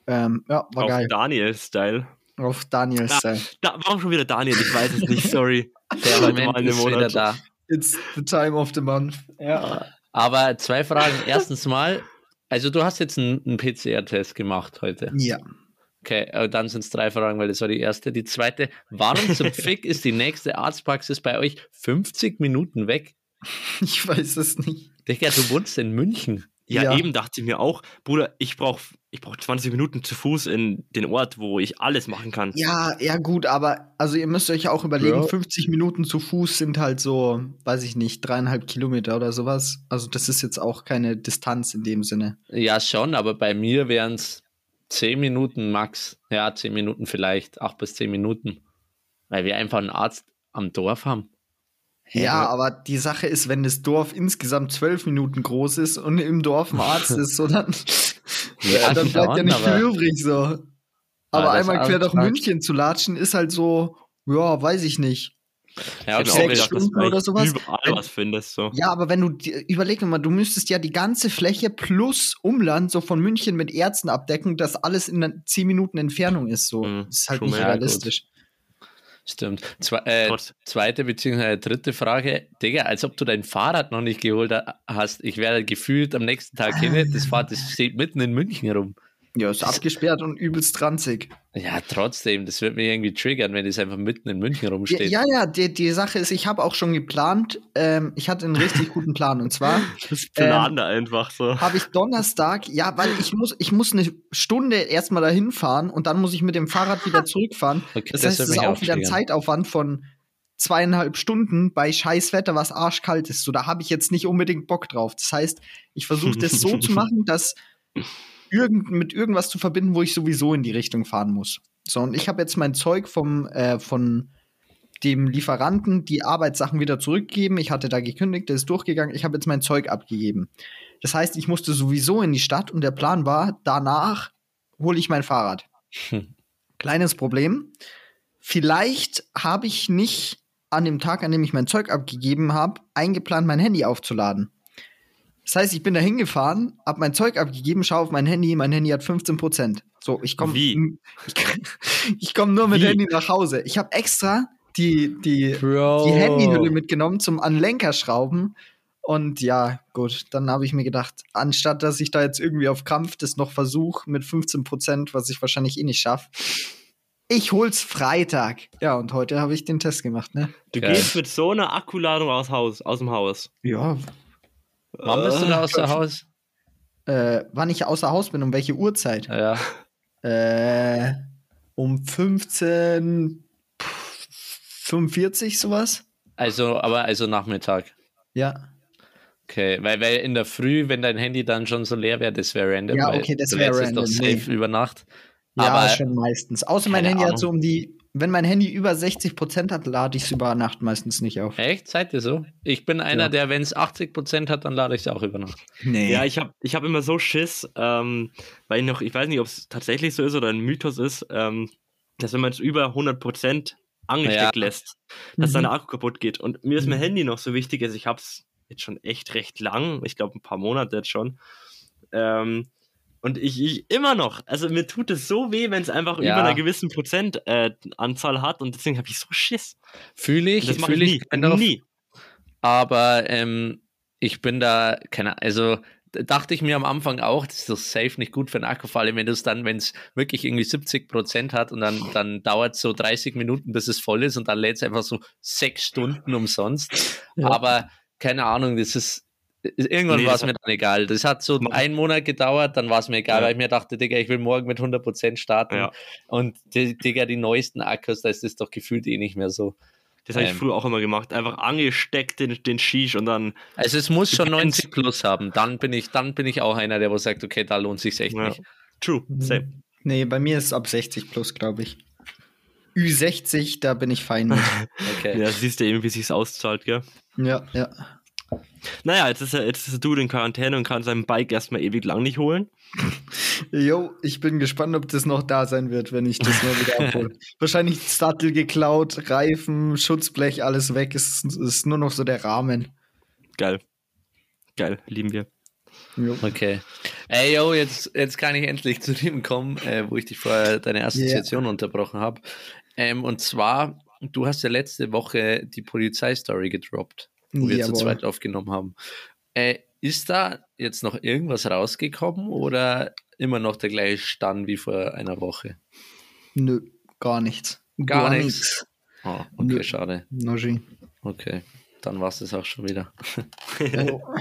Ähm, ja, war auf geil. Daniel-Style. Auf Daniels Ah. Style. Da, warum schon wieder Daniel? Ich weiß es nicht, sorry. Der Heute Moment ist wieder Monat. da. It's the time of the month. Ja. Aber zwei Fragen. Erstens mal, also du hast jetzt einen, einen PCR-Test gemacht heute. Ja. Okay, dann sind es drei Fragen, weil das war die erste. Die zweite, warum zum [laughs] Fick ist die nächste Arztpraxis bei euch 50 Minuten weg? Ich weiß es nicht. Digga, du wohnst in München. Ja, Ja. eben dachte ich mir auch, Bruder, ich brauche ich brauch 20 Minuten zu Fuß in den Ort, wo ich alles machen kann. Ja, ja, gut, aber also ihr müsst euch auch überlegen, Ja. 50 Minuten zu Fuß sind halt so, weiß ich nicht, dreieinhalb Kilometer oder sowas. Also das ist jetzt auch keine Distanz in dem Sinne. Ja, schon, aber bei mir wären es 10 Minuten max. Ja, 10 Minuten vielleicht, 8 bis 10 Minuten. Weil wir einfach einen Arzt am Dorf haben. Ja, aber die Sache ist, wenn das Dorf insgesamt zwölf Minuten groß ist und im Dorf ein Arzt [laughs] ist, so dann, Ja, dann bleibt ja nicht viel übrig so. Aber das einmal quer durch München zu latschen, ist halt so, ja, weiß ich nicht. Ja, Ich gedacht, dass Stunden du oder sowas. überall was findest. So. Ja, aber wenn du, überleg mal, du müsstest ja die ganze Fläche plus Umland so von München mit Ärzten abdecken, dass alles in einer 10 Minuten Entfernung ist. So, Mhm, ist halt nicht realistisch. Stimmt. Zwe äh, zweite bzw. dritte Frage. Digga, als ob du dein Fahrrad noch nicht geholt ha- hast. Ich wäre gefühlt am nächsten Tag hin. Das Fahrrad das steht mitten in München rum. Ja, ist abgesperrt und übelst ranzig. Ja, trotzdem, das wird mich irgendwie triggern, wenn das einfach mitten in München rumsteht. ja, ja, die, die Sache ist, ich habe auch schon geplant, ähm, ich hatte einen richtig guten Plan. Und zwar [laughs] Das Plan da einfach so. habe ich Donnerstag, ja, weil ich muss, ich muss eine Stunde erstmal dahin fahren und dann muss ich mit dem Fahrrad wieder [laughs] zurückfahren. Okay, Das, das heißt, es ist auch wieder ein. Zeitaufwand von zweieinhalb Stunden bei Scheißwetter, was arschkalt ist. So, da habe ich jetzt nicht unbedingt Bock drauf. Das heißt, ich versuche das so [laughs] zu machen, dass irgend, mit irgendwas zu verbinden, wo ich sowieso in die Richtung fahren muss. So, und ich habe jetzt mein Zeug vom, äh, von dem Lieferanten die Arbeitssachen wieder zurückgegeben. Ich hatte da gekündigt, der ist durchgegangen. Ich habe jetzt mein Zeug abgegeben. Das heißt, ich musste sowieso in die Stadt und der Plan war, danach hole ich mein Fahrrad. Hm. Kleines Problem. Vielleicht habe ich nicht an dem Tag, an dem ich mein Zeug abgegeben habe, eingeplant, mein Handy aufzuladen. Das heißt, ich bin da hingefahren, habe mein Zeug abgegeben, schaue auf mein Handy, mein Handy hat 15 Prozent. So, ich komme Wie? [laughs] ich, komme nur mit Wie? Handy nach Hause. Ich habe extra die, die, Bro. die Handyhülle mitgenommen zum an Lenker schrauben. Und ja, gut, dann habe ich mir gedacht, anstatt dass ich da jetzt irgendwie auf Krampf das noch versuche mit 15 Prozent, was ich wahrscheinlich eh nicht schaffe, ich hol's Freitag. Ja, und heute habe ich den Test gemacht, ne? Du Geil. gehst mit so einer Akkuladung aus, Haus, aus dem Haus. Ja. Wann bist du da außer Haus? Äh, wann ich außer Haus bin, um welche Uhrzeit? Ja. Äh, um 15, pff, 45 sowas? Also, aber also Nachmittag. Ja. Okay, weil, weil in der Früh, wenn dein Handy dann schon so leer wäre, das wäre random. Ja, okay, das du wär lädst es random, doch safe nee. über Nacht. Ja, Aber- schon meistens. Außer mein Handy Ahnung. hat so um die, wenn mein Handy über 60 Prozent hat, lade ich es über Nacht meistens nicht auf. Echt? Seid ihr so? Ich bin einer, Ja. der, wenn es 80% hat, dann lade ich es auch über Nacht. Nee. Ja, ich habe ich hab immer so Schiss, ähm, weil ich noch, ich weiß nicht, ob es tatsächlich so ist oder ein Mythos ist, ähm, dass wenn man es über 100% angesteckt Ja. lässt, dass Mhm. dein Akku kaputt geht. Und mir ist mein Mhm. Handy noch so wichtig, also ich habe es jetzt schon echt recht lang, ich glaube ein paar Monate jetzt schon. Ähm, und ich, ich immer noch, also mir tut es so weh, wenn es einfach Ja. über einer gewissen Prozentanzahl äh, hat und deswegen habe ich so Schiss. Fühle ich, das mache fühle ich nie. Drauf, nie. aber ähm, ich bin da, keine also d- dachte ich mir am Anfang auch, das ist doch safe nicht gut für einen Akku, vor allem wenn es dann, wenn es wirklich irgendwie 70% hat und dann, dann dauert es so 30 Minuten, bis es voll ist und dann lädt es einfach so sechs Stunden umsonst. Ja. Aber keine Ahnung, das ist, irgendwann Nee, war es mir dann egal. Das hat so einen Monat gedauert, dann war es mir egal, Ja. weil ich mir dachte, Digga, ich will morgen mit 100% starten. Ja. Und die, Digga, die neuesten Akkus, da ist das doch gefühlt eh nicht mehr so. Das habe ich Ähm. früher auch immer gemacht. Einfach angesteckt den, den Shish und dann Also es muss schon Depends. 90 plus haben. Dann bin ich, dann bin ich auch einer, der wo sagt, okay, da lohnt sich echt Ja. nicht. True, Mhm. same. Nee, bei mir ist es ab 60 plus, glaube ich. Ü60, da bin ich fein mit. [laughs] Okay. Ja, siehst du eben, wie sich's auszahlt, gell? ja, ja. Naja, jetzt ist er, jetzt ist du in Quarantäne und kann sein Bike erstmal ewig lang nicht holen. [laughs] Jo, ich bin gespannt, ob das noch da sein wird, wenn ich das mal wieder abhole. [laughs] Wahrscheinlich Sattel geklaut, Reifen, Schutzblech, alles weg. Es ist, ist nur noch so der Rahmen. Geil. Geil, lieben wir. Jo. Okay. Ey, yo, jetzt, jetzt kann ich endlich zu dem kommen, äh, wo ich dich vorher deine Assoziation unterbrochen habe. Ähm, und zwar, du hast ja letzte Woche die Polizeistory gedroppt, wo wir zu Jawohl. zweit aufgenommen haben. Äh, ist da jetzt noch irgendwas rausgekommen oder immer noch der gleiche Stand wie vor einer Woche? Nö, gar nichts. Gar nichts. Oh, okay, Nö. schade. Noji. Okay, dann war es das auch schon wieder. Jo. [laughs]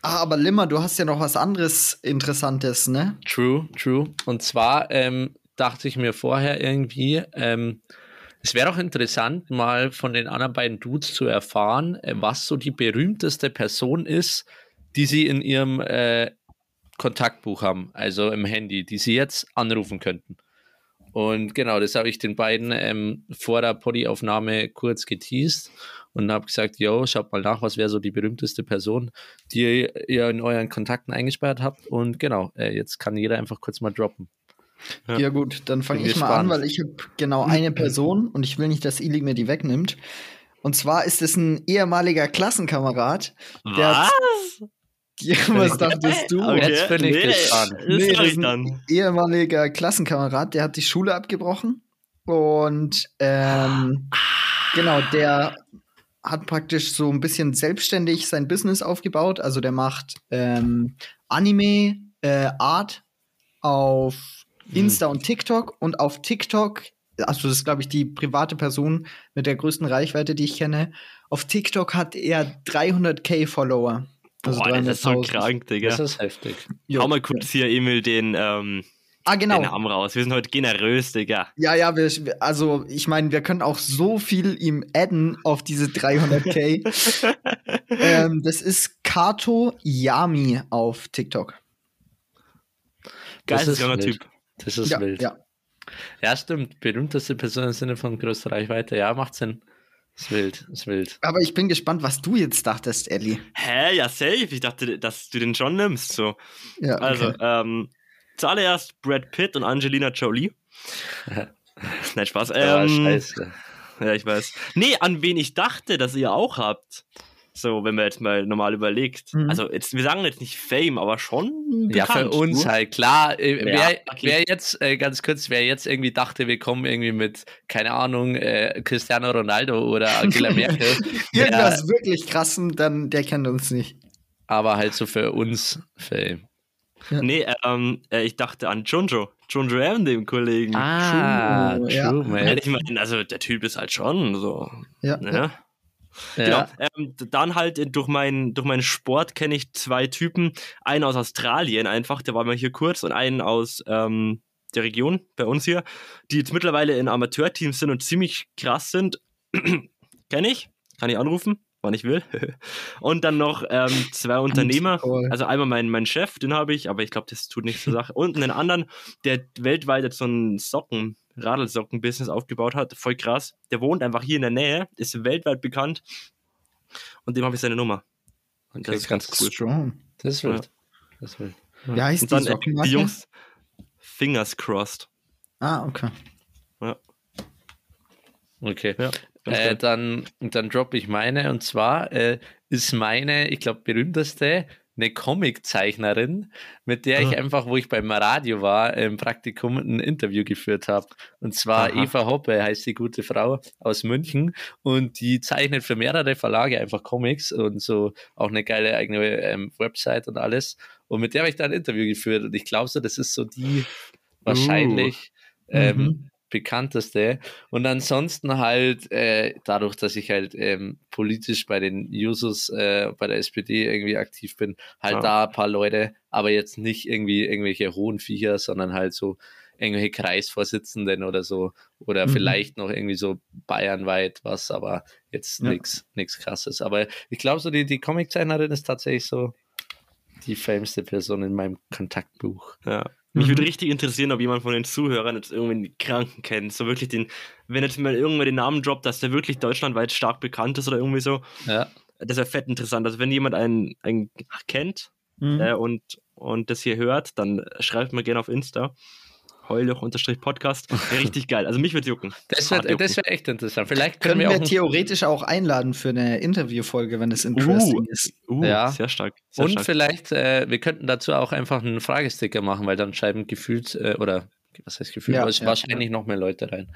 Ah, aber Limmer, du hast ja noch was anderes Interessantes, ne? True, true. Und zwar ähm, dachte ich mir vorher irgendwie, ähm, es wäre auch interessant, mal von den anderen beiden Dudes zu erfahren, äh, was so die berühmteste Person ist, die sie in ihrem äh, Kontaktbuch haben, also im Handy, die sie jetzt anrufen könnten. Und genau, das habe ich den beiden ähm, vor der Poddy-Aufnahme kurz geteased und habe gesagt, yo, schaut mal nach, was wäre so die berühmteste Person, die ihr in euren Kontakten eingesperrt habt. Und genau, äh, jetzt kann jeder einfach kurz mal droppen. Ja. Ja, gut, dann fange ich mal an, gespannt. weil ich habe genau eine Person und ich will nicht, dass Ili mir die wegnimmt. Und zwar ist es ein ehemaliger Klassenkamerad. Der hat- Was? Ja, was dachtest du? Okay. Jetzt bin ich nee, gespannt. Das Nee, das ist ein dann. ehemaliger Klassenkamerad, der hat die Schule abgebrochen und ähm, genau, der hat praktisch so ein bisschen selbstständig sein Business aufgebaut. Also der macht ähm, Anime, äh, Art auf Insta und TikTok und auf TikTok, also das ist glaube ich die private Person mit der größten Reichweite, die ich kenne. Auf TikTok hat er 300k Follower. Also Boah, das ist so 300.000. krank, Digga. Das ist heftig. Jo. Hau mal kurz hier, Emil, den, ähm, Ah, genau. den Namen raus. Wir sind heute generös, Digga. Ja, ja, wir, also ich meine, wir können auch so viel ihm adden auf diese 300k. [laughs] ähm, das ist Kato Yami auf TikTok. Geisteskranker. Typ. Das ist ja, wild. ja. Ja, stimmt. Berühmteste Person im Sinne von größter Reichweite. Ja, macht Sinn. Ist wild, ist wild. Aber ich bin gespannt, was du jetzt dachtest, Ellie. Hä, ja, safe. Ich dachte, dass du den schon nimmst. So. Ja, Also, okay. ähm, zuallererst Brad Pitt und Angelina Jolie. [laughs] Nein, Spaß. Ja, Ähm, scheiße. Ja, ich weiß. Nee, an wen ich dachte, dass ihr auch habt. So, wenn man jetzt mal normal überlegt. Mhm. Also, jetzt, wir sagen jetzt nicht Fame, aber schon. Ja, für bekannt, uns du? halt, klar. Äh, Ja, wer, okay. wer jetzt, äh, ganz kurz, wer jetzt irgendwie dachte, wir kommen irgendwie mit, keine Ahnung, äh, Cristiano Ronaldo oder Angela [laughs] Merkel, Irgendwas wirklich krassen, dann der kennt uns nicht. aber halt so für uns Fame. Nee, ähm, äh, ich dachte an Junjo. Junjo M, dem Kollegen. Ah, True, true, ja. man. Ich meine, also der Typ ist halt schon so. Ja. Ne? Ja. Genau. Ähm, dann halt äh, durch, mein, durch meinen Sport kenne ich zwei Typen. Einen aus Australien einfach, der war mal hier kurz, und einen aus ähm, der Region bei uns hier, die jetzt mittlerweile in Amateurteams sind und ziemlich krass sind. [clears throat] kenne ich, kann ich anrufen, wann ich will. [laughs] und dann noch ähm, zwei Unternehmer. Also einmal mein, mein Chef, den habe ich, aber ich glaube, das tut nichts zur Sache. Und einen anderen, der weltweit jetzt so ein Socken, Radelsocken-Business aufgebaut hat. Voll krass. Der wohnt einfach hier in der Nähe, ist weltweit bekannt. Und dem habe ich seine Nummer. Und das Okay, ist ganz cool. Strong. Das ist wild. Das ist wild. Wie heißt Und dann die äh, die Jungs, Fingers crossed. Ah, okay. Okay. Ja, Äh, dann dann droppe ich meine und zwar äh, ist meine, ich glaube, berühmteste eine Comiczeichnerin, mit der ich Ah. einfach, wo ich beim Radio war, im Praktikum ein Interview geführt habe. Und zwar Aha. Eva Hoppe heißt die gute Frau aus München und die zeichnet für mehrere Verlage einfach Comics und so auch eine geile eigene ähm, Website und alles. Und mit der habe ich da ein Interview geführt und ich glaube so, das ist so die wahrscheinlich ähm, Mhm. Bekannteste. Und ansonsten halt, äh, dadurch, dass ich halt ähm, politisch bei den Jusos, äh, bei der SPD irgendwie aktiv bin, halt Ja. da ein paar Leute, aber jetzt nicht irgendwie irgendwelche hohen Viecher, sondern halt so irgendwelche Kreisvorsitzenden oder so. Oder Mhm. vielleicht noch irgendwie so bayernweit was, aber jetzt Ja. nichts nichts krasses. Aber ich glaube, so die, die Comiczeichnerin ist tatsächlich so die fameste Person in meinem Kontaktbuch. Ja. Mich Mhm. würde richtig interessieren, ob jemand von den Zuhörern jetzt irgendwie einen Kranken kennt. So wirklich den, wenn jetzt mal irgendwer den Namen droppt, dass der wirklich deutschlandweit stark bekannt ist oder irgendwie so. Ja. Das wäre fett interessant. Also wenn jemand einen, einen kennt Mhm. äh, und, und das hier hört, dann schreibt mir gerne auf Insta. Heuloch-Podcast. Wäre richtig geil. Also mich würde jucken. Das wäre jucken. das wär echt interessant. Vielleicht können, Können wir wir theoretisch auch einladen für eine Interviewfolge, wenn es interesting ist. Uh, Ja. sehr stark. Sehr Und stark. vielleicht, äh, wir könnten dazu auch einfach einen Fragesticker machen, weil dann schreiben gefühlt, äh, oder was heißt gefühlt, Ja, ja, wahrscheinlich noch mehr Leute rein.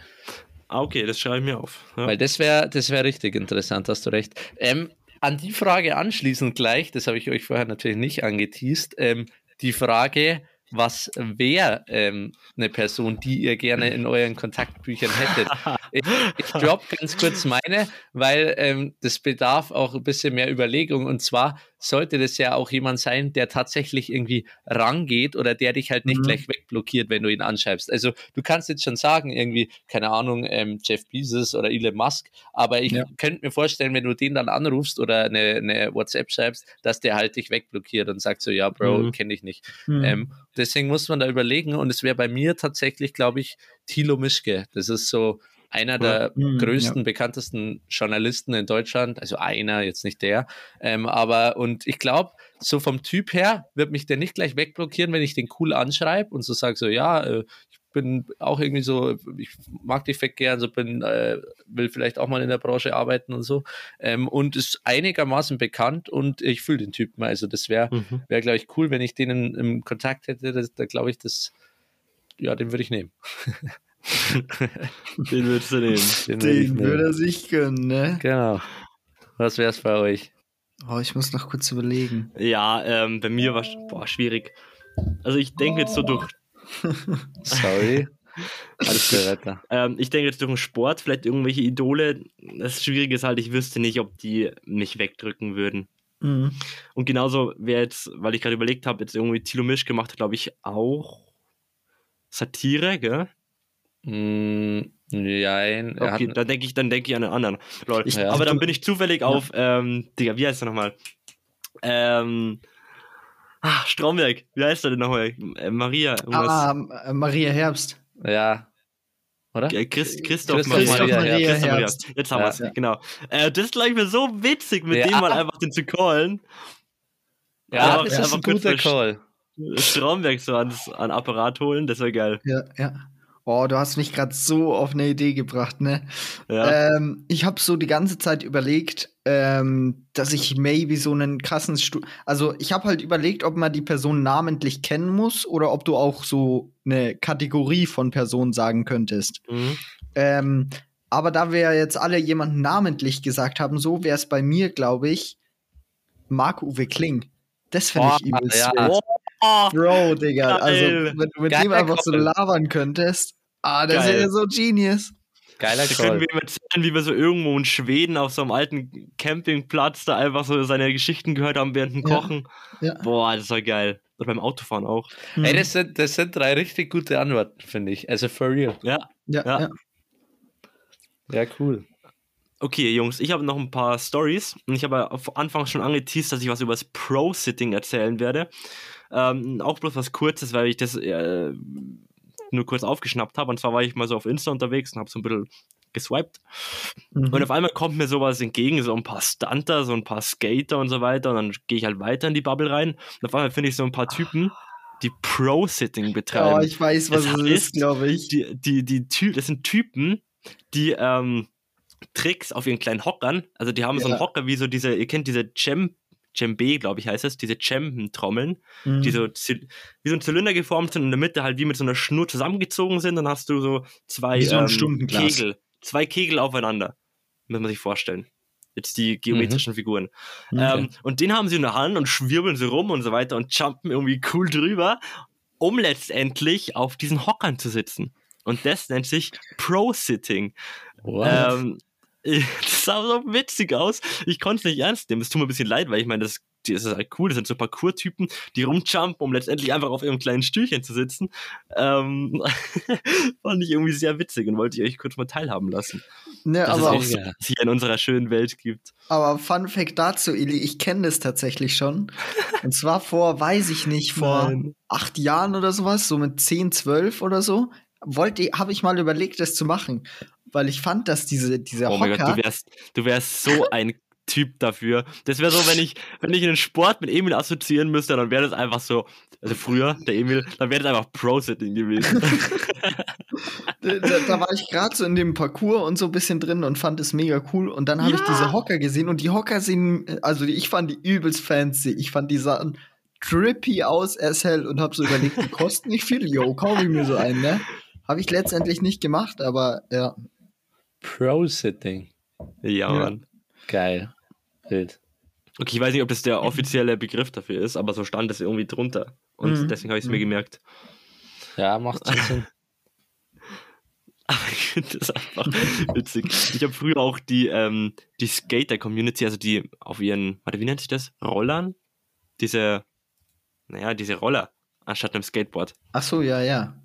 Ah, okay, das schreibe ich mir auf. Ja. Weil das wäre das wär richtig interessant, hast du recht. Ähm, an die Frage anschließend gleich, das habe ich euch vorher natürlich nicht angeteased, ähm, die Frage, was wäre ähm, eine Person, die ihr gerne in euren Kontaktbüchern hättet? [laughs] Ich, ich drop ganz kurz meine, weil ähm, das bedarf auch ein bisschen mehr Überlegung. Und zwar sollte das ja auch jemand sein, der tatsächlich irgendwie rangeht oder der dich halt nicht Mhm. gleich wegblockiert, wenn du ihn anschreibst. Also du kannst jetzt schon sagen, irgendwie, keine Ahnung, ähm, Jeff Bezos oder Elon Musk, aber ich Ja. könnte mir vorstellen, wenn du den dann anrufst oder eine, eine WhatsApp schreibst, dass der halt dich wegblockiert und sagt so, ja, Bro, Mhm. kenne ich nicht. Mhm. Ähm, deswegen muss man da überlegen und es wäre bei mir tatsächlich, glaube ich, Thilo Mischke. Das ist so einer der Mhm, größten, bekanntesten Journalisten in Deutschland. Also einer, jetzt nicht der. Ähm, aber und ich glaube, so vom Typ her wird mich der nicht gleich wegblockieren, wenn ich den cool anschreibe und so sage so, ja, äh, ich bin auch irgendwie so, ich mag dich fett gern, so bin, äh, will vielleicht auch mal in der Branche arbeiten und so. Ähm, und ist einigermaßen bekannt und ich fühle den Typen. Also das wäre Mhm. wäre, glaube ich, cool, wenn ich den im Kontakt hätte. Das, da glaube ich, das, ja, den würde ich nehmen. [laughs] [laughs] Den würdest du nehmen. Den, Den nehmen. würde er sich gönnen, ne? Genau. Was wäre es bei euch? Oh, ich muss noch kurz überlegen. Ja, ähm, bei mir war boah, schwierig. Also ich denke jetzt so durch, [laughs] Sorry. [laughs] Alles klar, weiter. ähm, ich denke jetzt durch den Sport, vielleicht irgendwelche Idole. Das Schwierige ist halt, ich wüsste nicht, ob die mich wegdrücken würden. Mhm. Und genauso wäre jetzt, weil ich gerade überlegt habe, jetzt irgendwie Thilo Misch gemacht, glaube ich, auch Satire, gell? Mm, nein, Okay, hat, dann denke ich, dann denke ich an einen anderen. Lol. Ich- Ja. Aber dann bin ich zufällig auf, ähm, Digga, wie heißt er nochmal? Ähm, ah, Stromberg, wie heißt er denn nochmal? Äh, Maria, irgendwas. Ah, äh, Maria Herbst. ja, oder? Äh, Christ, Christoph, Christoph Maria, Maria ja, Herbst. Christoph Maria. Herbst. Jetzt haben Ja. wir es, genau. Äh, das ist, glaube ich, mir so witzig, mit Ja. dem mal einfach den zu callen. Ja, Aber das ist einfach ein guter Call. Stromberg so ans, an Apparat holen, das wäre geil. Ja, ja. Oh, du hast mich gerade so auf eine Idee gebracht, ne? Ja. Ähm, ich habe so die ganze Zeit überlegt, ähm, dass ich maybe so einen krassen Stu Also ich habe halt überlegt, ob man die Person namentlich kennen muss oder ob du auch so eine Kategorie von Personen sagen könntest. Mhm. Ähm, aber da wir jetzt alle jemanden namentlich gesagt haben, so wäre es bei mir, glaube ich, Marc-Uwe Kling. Das finde ich übelst ja. wild. Oh, Bro, Digga. Also, wenn du mit Geiler dem einfach so Call. labern könntest, ah, das Geil. wäre so genius. Geiler da können Call. wir ihm erzählen, wie wir so irgendwo in Schweden auf so einem alten Campingplatz da einfach so seine Geschichten gehört haben während dem Ja. Kochen. Ja. Boah, das war geil. Oder beim Autofahren auch. Ey, das sind, das sind drei richtig gute Antworten, finde ich. Also for real. Ja. ja, ja. ja. Ja, cool. Okay, Jungs, ich habe noch ein paar Stories und ich habe ja am Anfang schon angeteased, dass ich was über das Pro-Sitting erzählen werde. Ähm, auch bloß was Kurzes, weil ich das äh, nur kurz aufgeschnappt habe. Und zwar war ich mal so auf Insta unterwegs und habe so ein bisschen geswiped. Mhm. Und auf einmal kommt mir sowas entgegen, so ein paar Stunter, so ein paar Skater und so weiter. Und dann gehe ich halt weiter in die Bubble rein. Und auf einmal finde ich so ein paar Typen, die Pro-Sitting betreiben. Oh, ich weiß, was Das es heißt, ist, glaube ich. die, die, die Ty das sind Typen, die ähm, Tricks auf ihren kleinen Hockern, also die haben so einen Ja. Hocker wie so diese, ihr kennt diese Cem, Cembe, glaube ich, heißt es, diese Cemben-Trommeln, Mhm. die so wie so ein Zylinder geformt sind und in der Mitte halt wie mit so einer Schnur zusammengezogen sind, dann hast du so zwei so ähm. Kegel, zwei Kegel aufeinander, muss man sich vorstellen. Jetzt die geometrischen Figuren. Okay. Ähm, und den haben sie in der Hand und schwirbeln so rum und so weiter und jumpen irgendwie cool drüber, um letztendlich auf diesen Hockern zu sitzen. Und das nennt sich Pro-Sitting. What? Ähm, [laughs] das sah so witzig aus. Ich konnte es nicht ernst nehmen. Es tut mir ein bisschen leid, weil ich meine, das, das ist halt cool. Das sind so Parkour-Typen, die rumjumpen, um letztendlich einfach auf ihrem kleinen Stühlchen zu sitzen. Ähm, [laughs] fand ich irgendwie sehr witzig und wollte ich euch kurz mal teilhaben lassen. ne, Dass aber, es auch so Ja. hier in unserer schönen Welt gibt. aber Fun Fact dazu, Eli, ich kenne das tatsächlich schon. Und zwar vor, weiß ich nicht, vor Nein. acht Jahren oder sowas, so mit 10, 12 oder so, wollte, habe ich mal überlegt, das zu machen. Weil ich fand, dass diese, diese Oh mein Gott, Hocker, du wärst, du wärst so ein Typ dafür. Das wäre so, wenn ich, wenn ich einen Sport mit Emil assoziieren müsste, dann wäre das einfach so, also früher, der Emil, dann wäre das einfach Pro-Sitting gewesen. [laughs] da, da, war ich gerade so in dem Parcours und so ein bisschen drin und fand es mega cool. Und dann habe ich Ja. diese Hocker gesehen und die Hocker sehen, also ich fand die übelst fancy. Ich fand die sahen trippy aus as hell und habe so überlegt, die kosten nicht viel. Yo, kaufe ich mir so einen, ne? Habe ich letztendlich nicht gemacht, aber ja. Pro-Sitting. ja, Ja. Mann. Geil. Wild. Okay, ich weiß nicht, ob das der offizielle Begriff dafür ist, aber so stand es irgendwie drunter. Und Mhm. deswegen habe ich es mir Mhm. gemerkt. Ja, macht schon Sinn. [laughs] Aber ich finde das einfach witzig. Ich habe früher auch die, ähm, die Skater-Community, also die auf ihren, warte, wie nennt sich das? Rollern? Diese, naja, diese Roller, anstatt einem Skateboard. Ach so, ja, ja.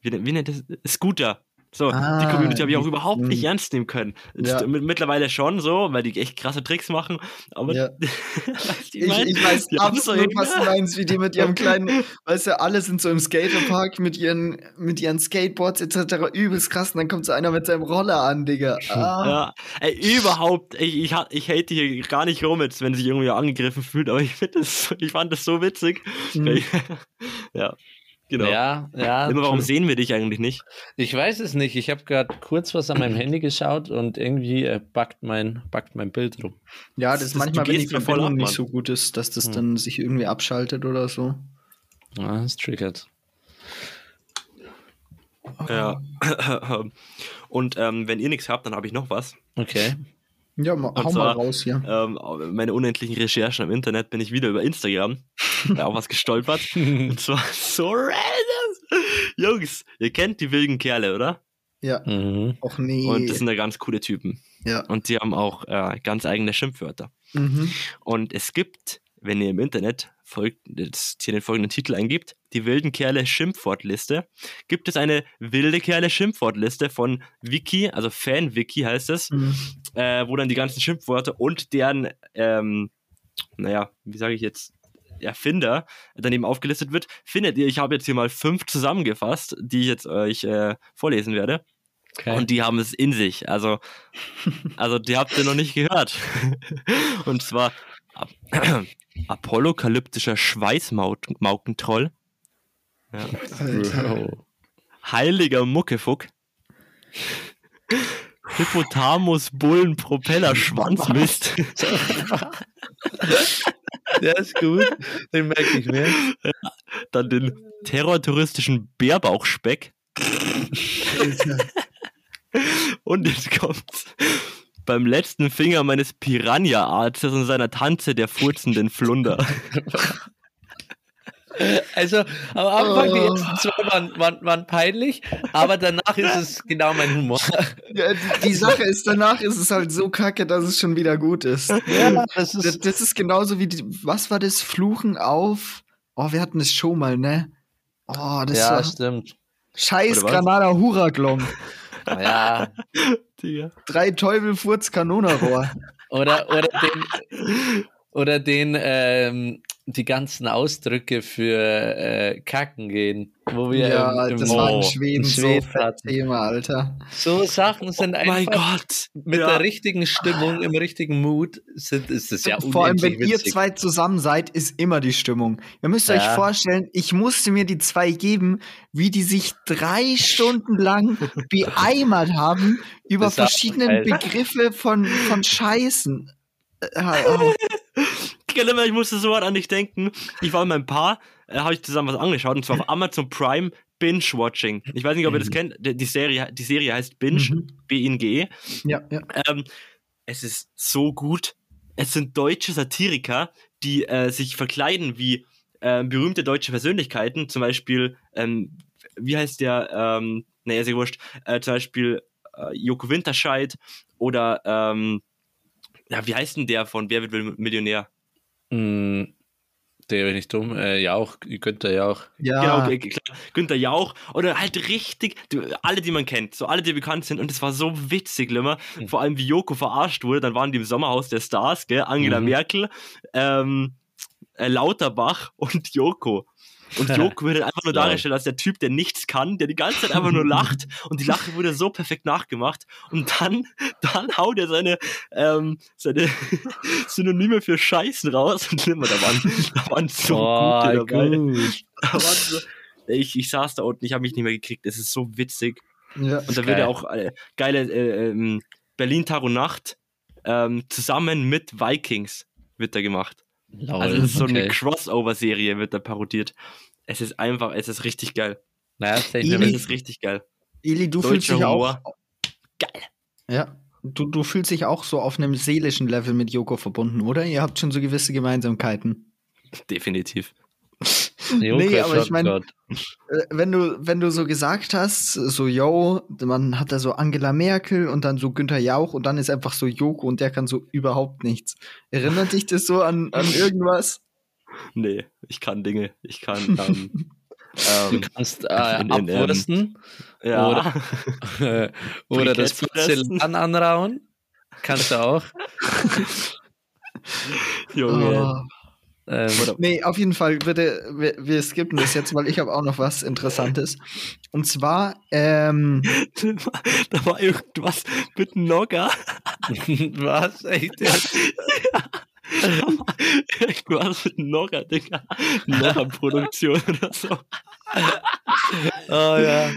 Wie, wie nennt das? Scooter. So, Ah, die Community habe ich auch überhaupt nicht mhm. ernst nehmen können. Ja. Mittlerweile schon so, weil die echt krasse Tricks machen. Aber Ja. [laughs] du, Ich, mein? ich weiß absolut, was du [laughs] meinst, wie die mit ihrem kleinen, weißt du, alle sind so im Skaterpark mit ihren, mit ihren Skateboards etc. übelst krass und dann kommt so einer mit seinem Roller an, Digga. Ah. Ja, ey, überhaupt, ich, ich, ich hate hier gar nicht rum jetzt, wenn sich irgendwie angegriffen fühlt, aber ich, das, ich fand das so witzig. Mhm. [laughs] ja, genau. Ja, ja. Immer, warum sehen wir dich eigentlich nicht? Ich weiß es nicht. Ich habe gerade kurz was an meinem [clears throat] Handy geschaut und irgendwie äh, backt, mein, backt mein Bild rum. Ja, das Das- ist manchmal, wenn die Verbindung ab, nicht so gut ist, dass das Hm. dann sich irgendwie abschaltet oder so. Ah, das triggert. Ja. [clears throat] Und ähm, wenn ihr nichts habt, dann habe ich noch was. Okay. Ja, ma, hau mal zwar- raus hier. Ähm, meine unendlichen Recherchen im Internet bin ich wieder über Instagram [laughs] da auch was gestolpert. Und [laughs] zwar so random. Jungs, ihr kennt die wilden Kerle, oder? Ja. Mhm. Och nee. Und das sind ja ganz coole Typen. ja. Und die haben auch äh, ganz eigene Schimpfwörter. Mhm. Und es gibt, wenn ihr im Internet folgt, jetzt hier den folgenden Titel eingibt, die wilden Kerle Schimpfwortliste, gibt es eine wilde Kerle Schimpfwortliste von Wiki, also Fan-Wiki heißt es, Mhm. Äh, wo dann die ganzen Schimpfworte und deren, ähm, naja, wie sage ich jetzt, Erfinder dann eben aufgelistet wird. Findet ihr, ich habe jetzt hier mal fünf zusammengefasst, die ich jetzt euch äh, vorlesen werde. Okay. Und die haben es in sich. Also, also die habt ihr noch nicht gehört. [laughs] Und zwar Ap [clears throat] apollokalyptischer Schweißmaukentroll, Bro. heiliger Muckefuck, Hippotamus Bullen Propeller Schwanzmist, [laughs] Der ist gut. Den merke ich mir. dann den terrortouristischen Bärbauchspeck und jetzt kommt's. Beim letzten Finger meines Piranha-Arztes und seiner Tanze der furzenden Flunder. [laughs] Also am Anfang die Oh. ersten zwei waren, waren, waren peinlich, aber danach ist es genau mein Humor. [laughs] Ja, die, die Sache ist, danach ist es halt so kacke, dass es schon wieder gut ist. Ja, das Das, ist das ist genauso wie, die, was war das? Fluchen auf. Oh, wir hatten das schon mal, ne? Oh, das ja, war stimmt. Scheiß? Granada Huraglom. [laughs] Ja. Digga. Drei Teufel Furz Kanonerrohr. Oder, oder den, oder den ähm, die ganzen Ausdrücke für äh, Kacken gehen, wo wir ja, im, im das war in Oh, Schweden in so Schweden fett hatten. Thema, Alter. So Sachen sind Oh mein einfach Gott. mit ja. der richtigen Stimmung, im richtigen Mut, sind, ist es ja Vor allem, wenn unendlich ihr witzig. zwei zusammen seid, ist immer die Stimmung. Ihr müsst euch Ja. vorstellen, ich musste mir die zwei geben, wie die sich drei Stunden lang beeimert haben über war verschiedene. Begriffe von, von Scheißen. [laughs] Genau, ich musste so an dich denken. Ich war mit meinem Paar, äh, habe ich zusammen was angeschaut, und zwar auf [laughs] Amazon Prime Binge-Watching. Ich weiß nicht, ob ihr das Mhm. kennt. Die Serie, die Serie heißt Binge, Mhm. B-I-N-G-E. Ja, ja. Ähm, es ist so gut. Es sind deutsche Satiriker, die äh, sich verkleiden wie äh, berühmte deutsche Persönlichkeiten. Zum Beispiel, ähm, wie heißt der? Ähm, nee, ist ja wurscht. Äh, zum Beispiel äh, Joko Winterscheid oder ähm, ja, wie heißt denn der von Wer wird Millionär? Mm, der bin ich dumm. Äh, Jauch, Günther Jauch. Ja, Genau, klar. Günther Jauch. Oder halt richtig, alle, die man kennt, so alle, die bekannt sind. Und es war so witzig, Limmer. Mhm. Vor allem, wie Joko verarscht wurde. Dann waren die im Sommerhaus der Stars, gell? Angela Mhm. Merkel, ähm, äh, Lauterbach und Joko. Und [laughs] Joko wird einfach nur dargestellt als der Typ, der nichts kann, der die ganze Zeit einfach nur [laughs] lacht. Und die Lache wurde so perfekt nachgemacht. Und dann, [laughs] dann haut er seine, ähm, seine Synonyme für Scheißen raus. Und Limmer, da waren, da waren so Oh, gute dabei. gut. Da waren so, ich, ich saß da unten, ich habe mich nicht mehr gekriegt. Es ist so witzig. ja. Und da wird ja auch äh, geile äh, ähm, Berlin Tag und Nacht ähm, zusammen mit Vikings wird da gemacht. Lol, Also es ist so eine okay. Crossover-Serie, wird da parodiert. Es ist einfach, es ist richtig geil. Naja, das Eli- ist richtig geil. Eli, du Deutscher fühlst dich auch. Humor. Geil. Ja. Du, du fühlst dich auch so auf einem seelischen Level mit Joko verbunden, oder? Ihr habt schon so gewisse Gemeinsamkeiten. Definitiv. Nee, aber ich schon mein- Gott. Äh, wenn du, wenn du so gesagt hast, so, yo, man hat da so Angela Merkel und dann so Günther Jauch und dann ist einfach so Joko und der kann so überhaupt nichts. Erinnert dich das so an, an [laughs] irgendwas? Nee, ich kann Dinge. Ich kann. [laughs] Ähm, Du ähm, kannst äh, abwursten ja. Oder- [laughs] äh, oder das. Porzellan anrauen. Kannst du auch. Junge. Oh. Ähm, Nee, auf jeden Fall, bitte, wir, wir skippen das jetzt, weil ich habe auch noch was Interessantes. Und zwar, ähm, [laughs] da war irgendwas mit Nogger. [laughs] was? Echt? Irgendwas mit Nogger, Digga. Nogger-Produktion oder so. Oh ja.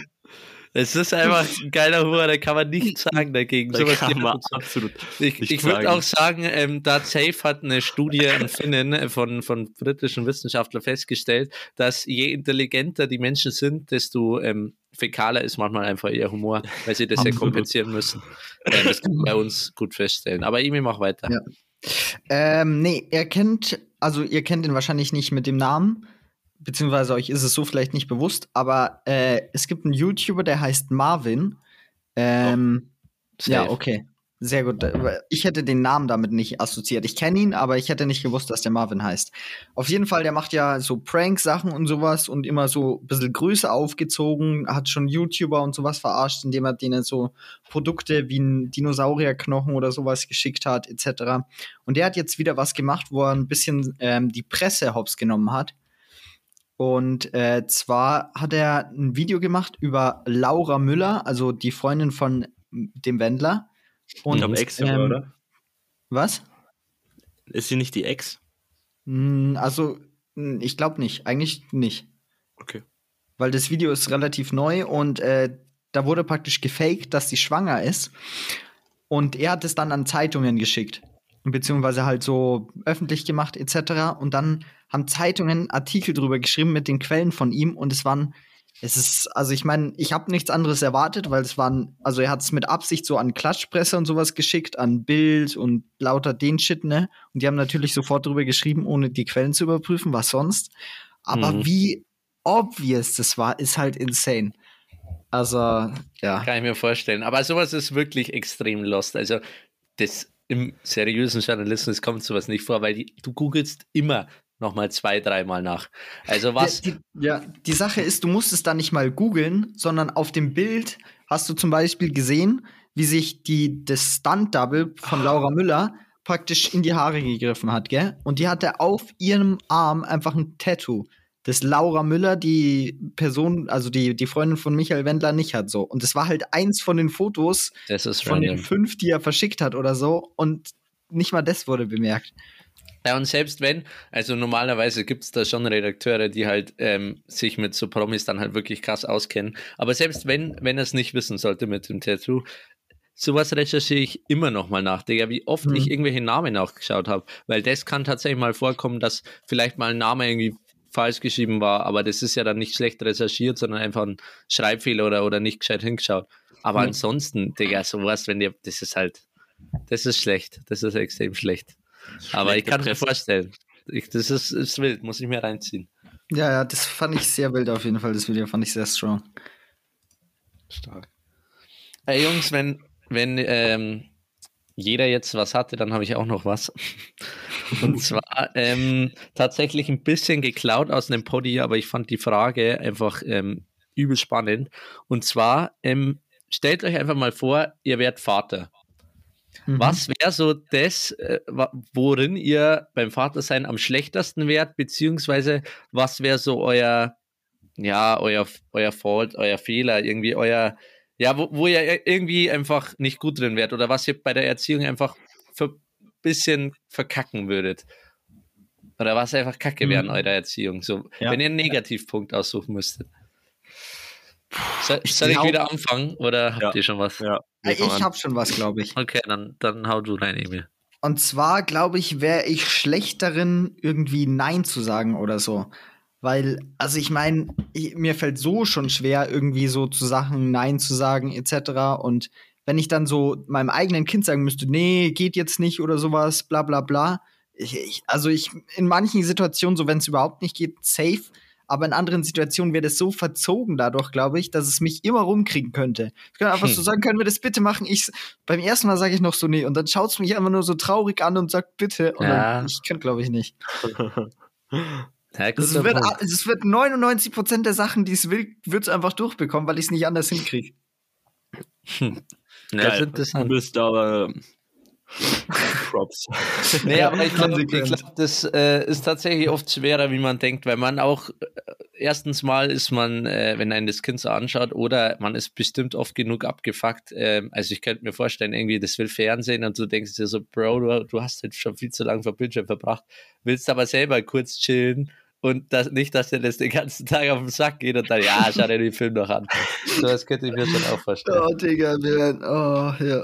Es ist einfach ein geiler Humor, da kann man nichts sagen dagegen. Da Sowas kann gibt man es. absolut. Ich, ich würde auch sagen, ähm, da Safe hat eine Studie an Finnen von, von britischen Wissenschaftlern festgestellt, dass je intelligenter die Menschen sind, desto ähm, fäkaler ist manchmal einfach ihr Humor, weil sie das ja Absolut. kompensieren müssen. Ähm, das kann man bei uns gut feststellen. Aber Imi, mach weiter. Ja. ähm, nee, er kennt, also ihr kennt ihn wahrscheinlich nicht mit dem Namen, beziehungsweise euch ist es so vielleicht nicht bewusst, aber äh, es gibt einen YouTuber, der heißt Marvin. Ähm, ja, Safe. okay. Sehr gut. Ich hätte den Namen damit nicht assoziiert. Ich kenne ihn, aber ich hätte nicht gewusst, dass der Marvin heißt. Auf jeden Fall, der macht ja so Prank-Sachen und sowas und immer so ein bisschen Größe aufgezogen, hat schon YouTuber und sowas verarscht, indem er denen so Produkte wie ein Dinosaurierknochen oder sowas geschickt hat, etc. Und der hat jetzt wieder was gemacht, wo er ein bisschen ähm, die Presse hops genommen hat. Und äh, zwar hat er ein Video gemacht über Laura Müller, also die Freundin von dem Wendler. Und, ich glaube, Ex, ähm, oder? Was? Ist sie nicht die Ex? Hm, also, hm, ich glaube nicht. Eigentlich nicht. Okay. Weil das Video ist relativ neu und äh, da wurde praktisch gefaked, dass sie schwanger ist. Und er hat es dann an Zeitungen geschickt. Beziehungsweise halt so öffentlich gemacht, etc. Und dann haben Zeitungen Artikel drüber geschrieben mit den Quellen von ihm und es waren es ist, also ich meine, ich habe nichts anderes erwartet, weil es waren, also er hat es mit Absicht so an Klatschpresse und sowas geschickt, an Bild und lauter den Shit, ne? Und die haben natürlich sofort drüber geschrieben, ohne die Quellen zu überprüfen, was sonst. Aber mhm. wie obvious das war, ist halt insane. Also, ja. Kann ich mir vorstellen. Aber sowas ist wirklich extrem lost. Also, das im seriösen Journalismus kommt sowas nicht vor, weil die, du googelst immer nochmal zwei, dreimal nach. Also was. Die, die, ja, die Sache ist, du musst es da nicht mal googeln, sondern auf dem Bild hast du zum Beispiel gesehen, wie sich die, das Stunt-Double von Laura Müller praktisch in die Haare gegriffen hat, gell? Und die hatte auf ihrem Arm einfach ein Tattoo das Laura Müller, die Person, also die, die Freundin von Michael Wendler, nicht hat so. Und das war halt eins von den Fotos von random. den fünf, die er verschickt hat oder so. Und nicht mal das wurde bemerkt. Ja, und selbst wenn, also normalerweise gibt es da schon Redakteure, die halt ähm, sich mit so Promis dann halt wirklich krass auskennen. Aber selbst wenn, wenn er es nicht wissen sollte mit dem Tattoo, sowas recherchiere ich immer noch mal nach, Digga, wie oft mhm. ich irgendwelche Namen nachgeschaut habe. Weil das kann tatsächlich mal vorkommen, dass vielleicht mal ein Name irgendwie falsch geschrieben war, aber das ist ja dann nicht schlecht recherchiert, sondern einfach ein Schreibfehler oder, oder nicht gescheit hingeschaut. Aber mhm. ansonsten, Digga, sowas, wenn dir, das ist halt, das ist schlecht, das ist extrem schlecht. Aber ich kann mir vorstellen, ich, das ist, ist wild, muss ich mir reinziehen. Ja, ja, das fand ich sehr wild auf jeden Fall, das Video fand ich sehr strong. Stark. Hey Jungs, wenn, wenn ähm, jeder jetzt was hatte, dann habe ich auch noch was. [laughs] Und zwar ähm, tatsächlich ein bisschen geklaut aus einem Poddy, aber ich fand die Frage einfach ähm, übel spannend. Und zwar, ähm, stellt euch einfach mal vor, ihr werdet Vater. Mhm. Was wäre so das, äh, worin ihr beim Vatersein am schlechtesten wärt, beziehungsweise was wäre so euer, ja, euer, euer Fault, euer Fehler, irgendwie euer, ja, wo, wo ihr irgendwie einfach nicht gut drin wärt oder was ihr bei der Erziehung einfach für ein bisschen verkacken würdet? Oder was einfach Kacke mhm. eurer Erziehung? So, ja. wenn ihr einen Negativpunkt aussuchen müsstet. Soll, ich, soll ich wieder anfangen oder habt ja. ihr schon was? Ja, ich habe schon was, glaube ich. Okay, dann, dann hau du rein, Emil. Und zwar, glaube ich, wäre ich schlecht darin, irgendwie Nein zu sagen oder so. Weil, also ich meine, mir fällt so schon schwer, irgendwie so zu Sachen Nein zu sagen, etc. Und wenn ich dann so meinem eigenen Kind sagen müsste, nee, geht jetzt nicht oder sowas, bla bla bla. Ich, ich, also ich, in manchen Situationen, so wenn es überhaupt nicht geht, safe. Aber in anderen Situationen wäre das so verzogen dadurch, glaube ich, dass es mich immer rumkriegen könnte. Ich kann einfach hm. so sagen, können wir das bitte machen? Ich, beim ersten Mal sage ich noch so, nee. Und dann schaut es mich einfach nur so traurig an und sagt, bitte. Und ja. dann, ich kann, glaube ich, nicht. [laughs] Es wird, es wird 99% der Sachen, die es will, wird es einfach durchbekommen, weil ich es nicht anders hinkriege. Hm. Ja, du bist aber Props. [laughs] nee, aber ich glaube, glaub, das äh, ist tatsächlich oft schwerer, wie man denkt, weil man auch, äh, erstens mal ist man, äh, wenn einen das Kind so anschaut, oder man ist bestimmt oft genug abgefuckt. Ähm, also ich könnte mir vorstellen, irgendwie, das will Fernsehen und du denkst dir so, Bro, du, du hast halt schon viel zu lange vor Bildschirm verbracht, willst aber selber kurz chillen und das, nicht, dass dir das den ganzen Tag auf den Sack geht und dann, ja, schau dir den Film noch an. [laughs] So, das könnte ich mir schon auch vorstellen. Oh, Digga, man. Oh, ja.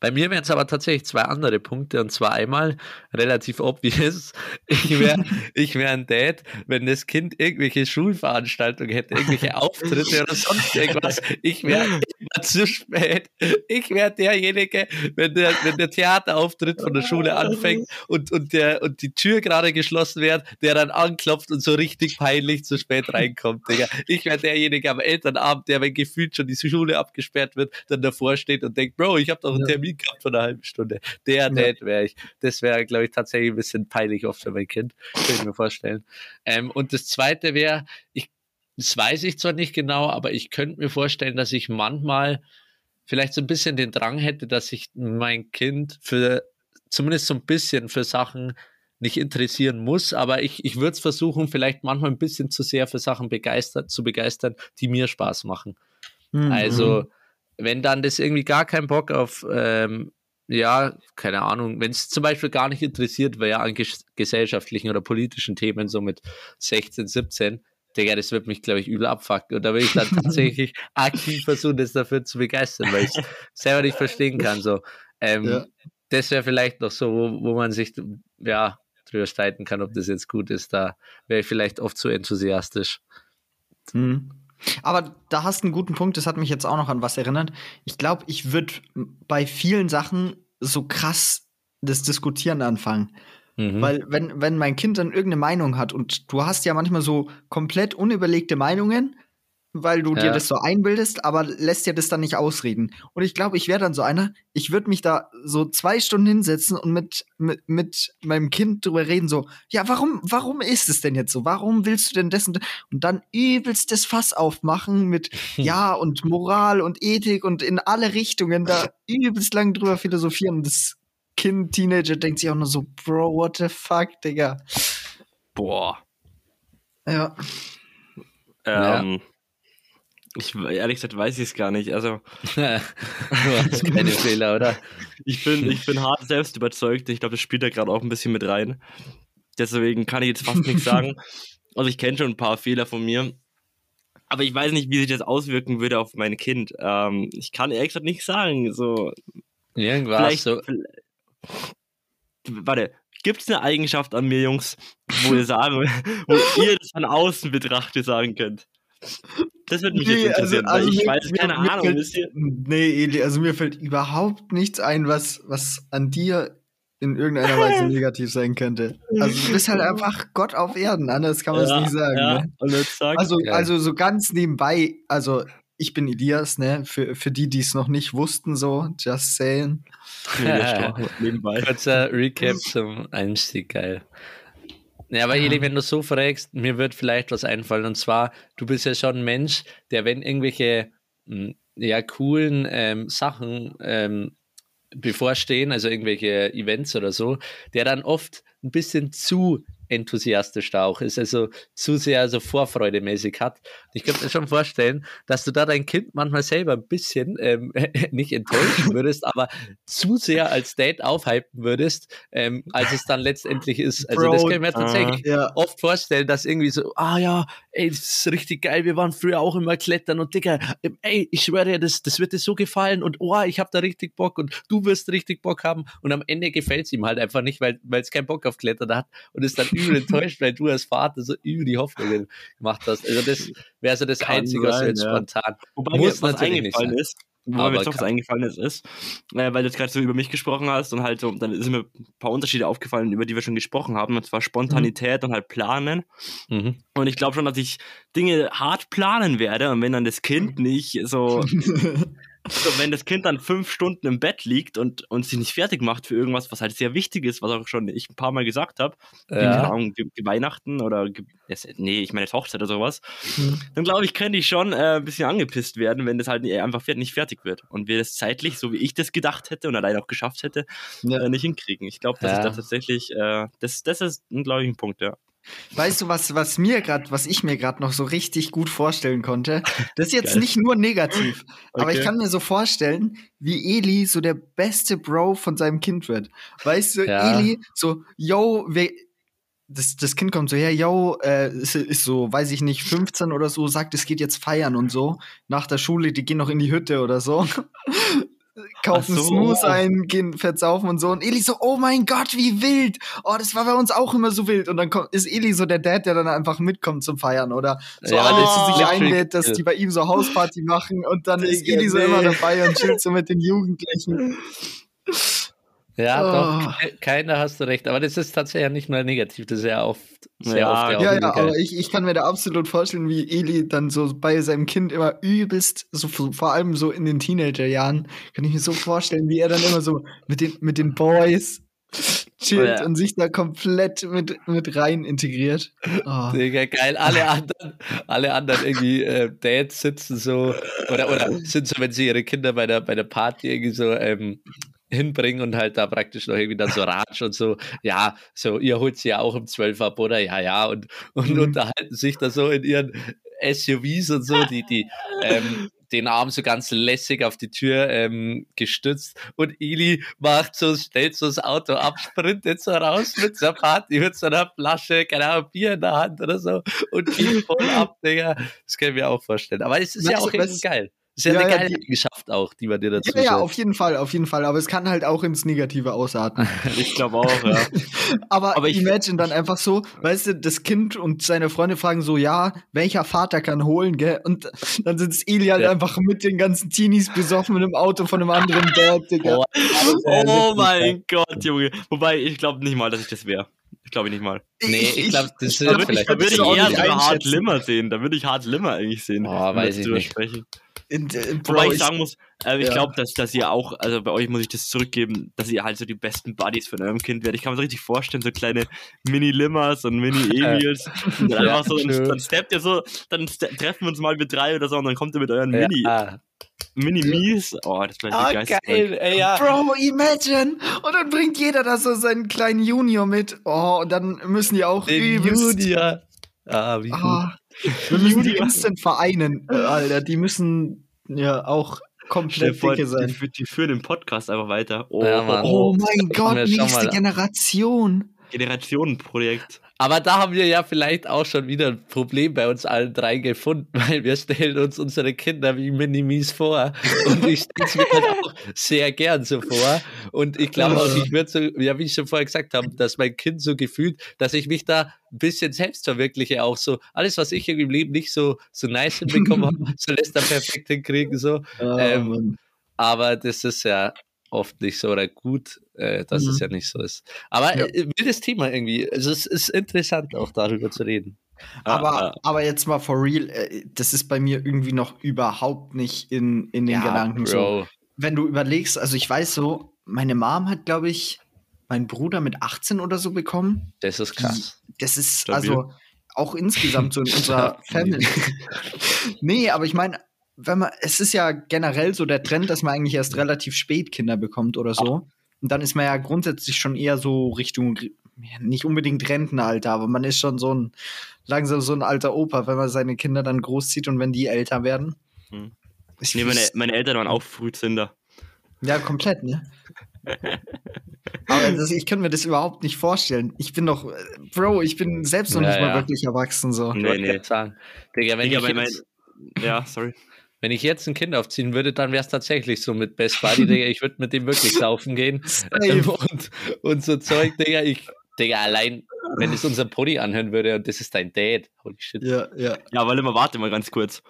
Bei mir wären es aber tatsächlich zwei andere Punkte und zwar einmal relativ obvious. Ich wäre [laughs] ich wär ein Dad, wenn das Kind irgendwelche Schulveranstaltungen hätte, irgendwelche [laughs] Auftritte oder sonst irgendwas. Ich wäre immer zu spät. Ich wäre derjenige, wenn der, wenn der Theaterauftritt von der Schule anfängt und, und, der, und die Tür gerade geschlossen wird, der dann anklopft und so richtig peinlich zu spät reinkommt. Digga. Ich wäre derjenige am Elternabend, der, wenn gefühlt schon die Schule abgesperrt wird, dann davor steht und denkt, Bro, ich habe doch einen Termin gehabt von einer halben Stunde. Der Dad wäre ich. Das wäre, glaube ich, tatsächlich ein bisschen peinlich oft für mein Kind. Kann ich mir vorstellen. Ähm, und das zweite wäre, ich, das weiß ich zwar nicht genau, aber ich könnte mir vorstellen, dass ich manchmal vielleicht so ein bisschen den Drang hätte, dass ich mein Kind für zumindest so ein bisschen für Sachen nicht interessieren muss, aber ich, ich würde es versuchen, vielleicht manchmal ein bisschen zu sehr für Sachen begeistert, zu begeistern, die mir Spaß machen. Mhm. Also, wenn dann das irgendwie gar keinen Bock auf, ähm, ja, keine Ahnung, wenn es zum Beispiel gar nicht interessiert wäre an ges gesellschaftlichen oder politischen Themen, so mit 16, 17, Digga, das wird mich, glaube ich, übel abfucken. Und da will ich dann [laughs] tatsächlich aktiv versuchen, das dafür zu begeistern, weil ich es selber nicht verstehen kann. So. Ähm, ja. Das wäre vielleicht noch so, wo, wo man sich ja drüber streiten kann, ob das jetzt gut ist. Da wäre ich vielleicht oft zu enthusiastisch. Mhm. Aber da hast du einen guten Punkt, das hat mich jetzt auch noch an was erinnert. Ich glaube, ich würde bei vielen Sachen so krass das Diskutieren anfangen. Mhm. Weil, wenn, wenn mein Kind dann irgendeine Meinung hat und du hast ja manchmal so komplett unüberlegte Meinungen, weil du ja. dir das so einbildest, aber lässt dir das dann nicht ausreden. Und ich glaube, ich wäre dann so einer, ich würde mich da so zwei Stunden hinsetzen und mit, mit, mit meinem Kind drüber reden, so, ja, warum, warum ist es denn jetzt so? Warum willst du denn das und, und dann übelst das Fass aufmachen mit [laughs] ja und Moral und Ethik und in alle Richtungen da übelst lang drüber philosophieren. Und das Kind, Teenager denkt sich auch nur so, Bro, what the fuck, Digga. Boah. Ja. Ähm, ja. Ich ehrlich gesagt weiß ich es gar nicht. Also [laughs] du hast keine [laughs] Fehler, oder? Ich bin, ich bin hart selbst überzeugt. Ich glaube, das spielt da gerade auch ein bisschen mit rein. Deswegen kann ich jetzt fast nichts [laughs] sagen. Also ich kenne schon ein paar Fehler von mir. Aber ich weiß nicht, wie sich das auswirken würde auf mein Kind. Ähm, ich kann ehrlich gesagt nicht sagen. So, Irgendwas so. Warte, gibt es eine Eigenschaft an mir, Jungs, wo ihr sagen, wo ihr das von außen betrachtet sagen könnt? Das wird mich nee, jetzt also, interessieren, also, also ich mir, weiß, keine mir, Ahnung. Fällt, nee, Eli, also mir fällt überhaupt nichts ein, was, was an dir in irgendeiner Weise [laughs] negativ sein könnte. Also du bist halt einfach Gott auf Erden, anders kann man es ja, nicht sagen. Ja. Ne? Also, ja. also so ganz nebenbei, also ich bin Elias, ne? Für, für die, die es noch nicht wussten, so, just saying. nebenbei. Kurzer Recap zum Einstieg, geil. Ja, aber Eli, wenn du so fragst, mir wird vielleicht was einfallen. Und zwar, du bist ja schon ein Mensch, der, wenn irgendwelche hm, ja, coolen ähm, Sachen ähm, bevorstehen, also irgendwelche Events oder so, der dann oft ein bisschen zu enthusiastisch da auch ist, also zu sehr so vorfreudemäßig hat. Ich könnte mir schon vorstellen, dass du da dein Kind manchmal selber ein bisschen ähm, [laughs] nicht enttäuschen würdest, aber zu sehr als Date aufhypen würdest, ähm, als es dann letztendlich ist. Also Bro, das kann ich mir tatsächlich uh, yeah. oft vorstellen, dass irgendwie so, ah ja, ey, das ist richtig geil, wir waren früher auch immer klettern und Dicker, ähm, ey, ich schwöre dir, das, das wird dir so gefallen und oh, ich habe da richtig Bock und du wirst richtig Bock haben und am Ende gefällt es ihm halt einfach nicht, weil es keinen Bock auf Klettern hat und ist dann übel enttäuscht, weil du als Vater so übel die Hoffnungen gemacht hast. Also das wäre so das Kann Einzige, was jetzt ja. spontan Wobei Muss mir was eingefallen ist, Wobei mir jetzt was eingefallen ist, ist äh, weil du jetzt gerade so über mich gesprochen hast und halt so, dann sind mir ein paar Unterschiede aufgefallen, über die wir schon gesprochen haben, und zwar Spontanität mhm. und halt Planen. Mhm. Und ich glaube schon, dass ich Dinge hart planen werde und wenn dann das Kind nicht so [laughs] So, wenn das Kind dann fünf Stunden im Bett liegt und, und sich nicht fertig macht für irgendwas, was halt sehr wichtig ist, was auch schon ich ein paar Mal gesagt habe, ja. Ahnung, Weihnachten oder nee, ich meine Hochzeit oder sowas, mhm. dann glaube ich, könnte ich schon äh, ein bisschen angepisst werden, wenn das halt einfach nicht fertig wird und wir das zeitlich, so wie ich das gedacht hätte und allein auch geschafft hätte, ja. äh, nicht hinkriegen. Ich glaube, das ja. ist da tatsächlich, äh, das, das ist, glaube ich, ein Punkt, ja. Weißt du, was, was mir gerade, was ich mir gerade noch so richtig gut vorstellen konnte? Das ist [laughs] jetzt Geil. nicht nur negativ, okay. aber ich kann mir so vorstellen, wie Eli so der beste Bro von seinem Kind wird. Weißt du, ja. Eli so, yo, wer, das, das Kind kommt so her, yo, äh, ist, ist so, weiß ich nicht, 15 oder so, sagt, es geht jetzt feiern und so. Nach der Schule, die gehen noch in die Hütte oder so kaufen so. Snooze ein, gehen versaufen und so. Und Eli so, oh mein Gott, wie wild. Oh, das war bei uns auch immer so wild. Und dann kommt, ist Eli so der Dad, der dann einfach mitkommt zum Feiern oder so ja, alle zu sich einlädt, dass die bei ihm so Hausparty machen. Und dann [laughs] ist Eli so immer dabei und chillt so mit den Jugendlichen. [laughs] Ja, oh. doch, keiner hast du recht. Aber das ist tatsächlich ja nicht nur negativ, das ist ja oft sehr ja, oft. Ja, ja, aber ich, ich kann mir da absolut vorstellen, wie Eli dann so bei seinem Kind immer übelst, so vor allem so in den Teenagerjahren, kann ich mir so vorstellen, wie er dann immer so mit den, mit den Boys chillt oh, ja. und sich da komplett mit, mit rein integriert. Oh. Digga, geil. Alle [laughs] anderen, alle anderen irgendwie äh, Dads sitzen so oder, oder [laughs] sind so, wenn sie ihre Kinder bei der, bei der Party irgendwie so ähm, hinbringen und halt da praktisch noch irgendwie dann so Ratsch und so, ja, so, ihr holt sie ja auch um 12 ab, oder? Ja, ja, und, und Mhm. unterhalten sich da so in ihren SUVs und so, die, die, ähm, den Arm so ganz lässig auf die Tür ähm, gestützt und Ili macht so, stellt so das Auto ab, sprintet so raus mit so einer Party, mit so einer Flasche, keine Ahnung, Bier in der Hand oder so und geht voll ab, Digga. Das kann ich mir auch vorstellen. Aber es ist ja Weißt auch du, irgendwie geil. Ist ja, Ja, eine ja, geile die- Eigenschaft auch, die man dir dazu Ja, ja, auf jeden Fall, auf jeden Fall. Aber es kann halt auch ins Negative ausarten. [laughs] Ich glaube auch, ja. [laughs] Aber, Aber ich- imagine dann einfach so, weißt du, das Kind und seine Freunde fragen so, ja, welcher Vater kann holen, gell? Und dann sitzt Eli halt Ja. einfach mit den ganzen Teenies besoffen in einem Auto von einem anderen Dad, Digga. Oh, [laughs] Oh mein Gott, Junge. Wobei, ich glaube nicht mal, dass ich das wäre. Ich glaube nicht mal. Nee, ich glaub, das ist Da würde ich, vielleicht da würd ich das eher Hart einschätzen. Limmer sehen. Da würde ich Hart Limmer eigentlich sehen. Oh, weiß das ich nicht. übersprechen. In, äh, Bro, Wobei ich ich- sagen muss, äh, ich Ja. glaube, dass, dass ihr auch, also bei euch muss ich das zurückgeben, dass ihr halt so die besten Buddies von eurem Kind werdet. Ich kann mir so richtig vorstellen, so kleine Mini-Limmers und Mini-Emils. [laughs] und dann Ja, so, dann, dann steppt ihr so, dann treffen wir uns mal mit drei oder so und dann kommt ihr mit euren Mini, Ja. Mini-Mies. Oh, das wäre Ah, geil. geil, ey, ja. Bro, imagine! Und dann bringt jeder da so seinen kleinen Junior mit. Oh, und dann müssen die auch Den Junior. Ah, wie gut. Ah, [laughs] wir müssen die instant vereinen, Alter. Die müssen ja auch komplett vor, dicke sein. Die, die führen den Podcast einfach weiter. Oh, Ja, Mann. Oh mein Gott, nächste. Generation. Generationenprojekt. Aber da haben wir ja vielleicht auch schon wieder ein Problem bei uns allen drei gefunden, [laughs] weil wir stellen uns unsere Kinder wie Minimis vor. Und ich stelle es mir halt auch sehr gern so vor. Und ich glaube auch, ich würde so, ja, wie ich schon vorher gesagt habe, dass mein Kind so gefühlt, dass ich mich da ein bisschen selbst verwirkliche, auch so. Alles, was ich im Leben nicht so, so nice hinbekommen habe, soll es da perfekt hinkriegen, so. Ähm, Mann. Aber das ist ja oft nicht so oder gut, äh, dass es Mhm. ja nicht so ist. Aber Ja. äh, wildes Thema irgendwie. Also es ist interessant auch darüber zu reden. aber, aber jetzt mal for real, äh, das ist bei mir irgendwie noch überhaupt nicht in, in den Gedanken so. Bro. Wenn du überlegst, also ich weiß so, meine Mom hat, glaube ich, meinen Bruder mit 18 oder so bekommen. Das ist krass. Das ist Stabil. also auch insgesamt so in [laughs] unserer Family. nee, aber ich meine, wenn man, es ist ja generell so der Trend, dass man eigentlich erst relativ spät Kinder bekommt oder so. Und dann ist man ja grundsätzlich schon eher so Richtung, nicht unbedingt Rentenalter, aber man ist schon so ein, langsam so ein alter Opa, wenn man seine Kinder dann großzieht und wenn die älter werden. Hm. Ich Nee, meine, meine Eltern waren auch Frühzünder. ja, komplett, ne? [laughs] Aber das, ich könnte mir das überhaupt nicht vorstellen. Ich bin doch, Bro, ich bin selbst noch Ja, nicht mal ja. wirklich erwachsen so. Ich Nee, wollte nee. Digga, wenn, Digga, ich mein, jetzt, ja, sorry. Wenn ich jetzt ein Kind aufziehen würde, dann wäre es tatsächlich so mit Best Buddy, Digga. Ich würde mit dem wirklich [laughs] saufen gehen. Ähm, und, und so Zeug, Digga. Ich, Digga, allein, wenn es unser Pony anhören würde und das ist dein Dad. Holy shit. Ja, ja. Ja, weil immer, warte mal ganz kurz.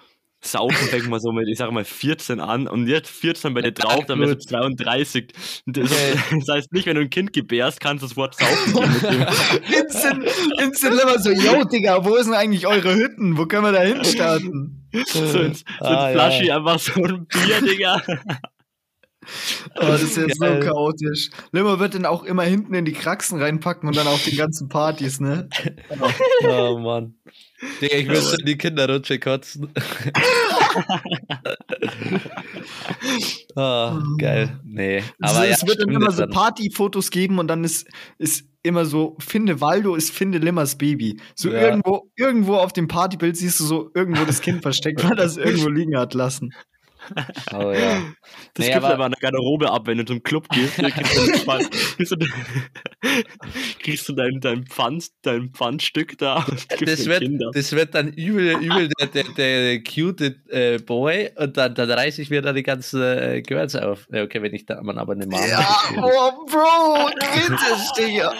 Saufen fängt mal so mit, ich sag mal, 14 an und jetzt 14 bei dir drauf, dann bist du 32. Und Das, [laughs] das heißt nicht, wenn du ein Kind gebärst, kannst du das Wort saufen gehen. [laughs] Instant, instant immer so, yo, Digga, wo sind eigentlich eure Hütten? Wo können wir da hinstarten? So ins, so Ah, ins Flaschi, einfach so ein Bier, Digga. Oh, das ist jetzt so Geil. chaotisch. Limmer wird dann auch immer hinten in die Kraxen reinpacken und dann auf den ganzen Partys, ne? [laughs] Oh Mann. Digga, ich müsste in die Kinderrutsche kotzen. oh, [laughs] geil. Nee. Aber Aber ja, es wird dann immer so. Partyfotos geben und dann ist, ist immer so, finde Waldo ist finde Limmers Baby. So Ja. irgendwo, irgendwo auf dem Partybild siehst du so irgendwo das Kind versteckt, weil das [laughs] irgendwo liegen hat lassen. Oh ja. Das Nee, gibt aber- aber an der Garderobe ab, wenn du zum Club gehst. Dann [laughs] kriegst du, dein- kriegst du, kriegst du dein, dein, Pfand, dein Pfandstück da. Das wird, das wird dann übel, übel der, der, der cute äh, Boy und dann, dann reiße ich mir da die ganzen äh, Girls auf. Ja, okay, wenn ich da man aber eine Mama Ja, oh, Bro, kritisch, Digga.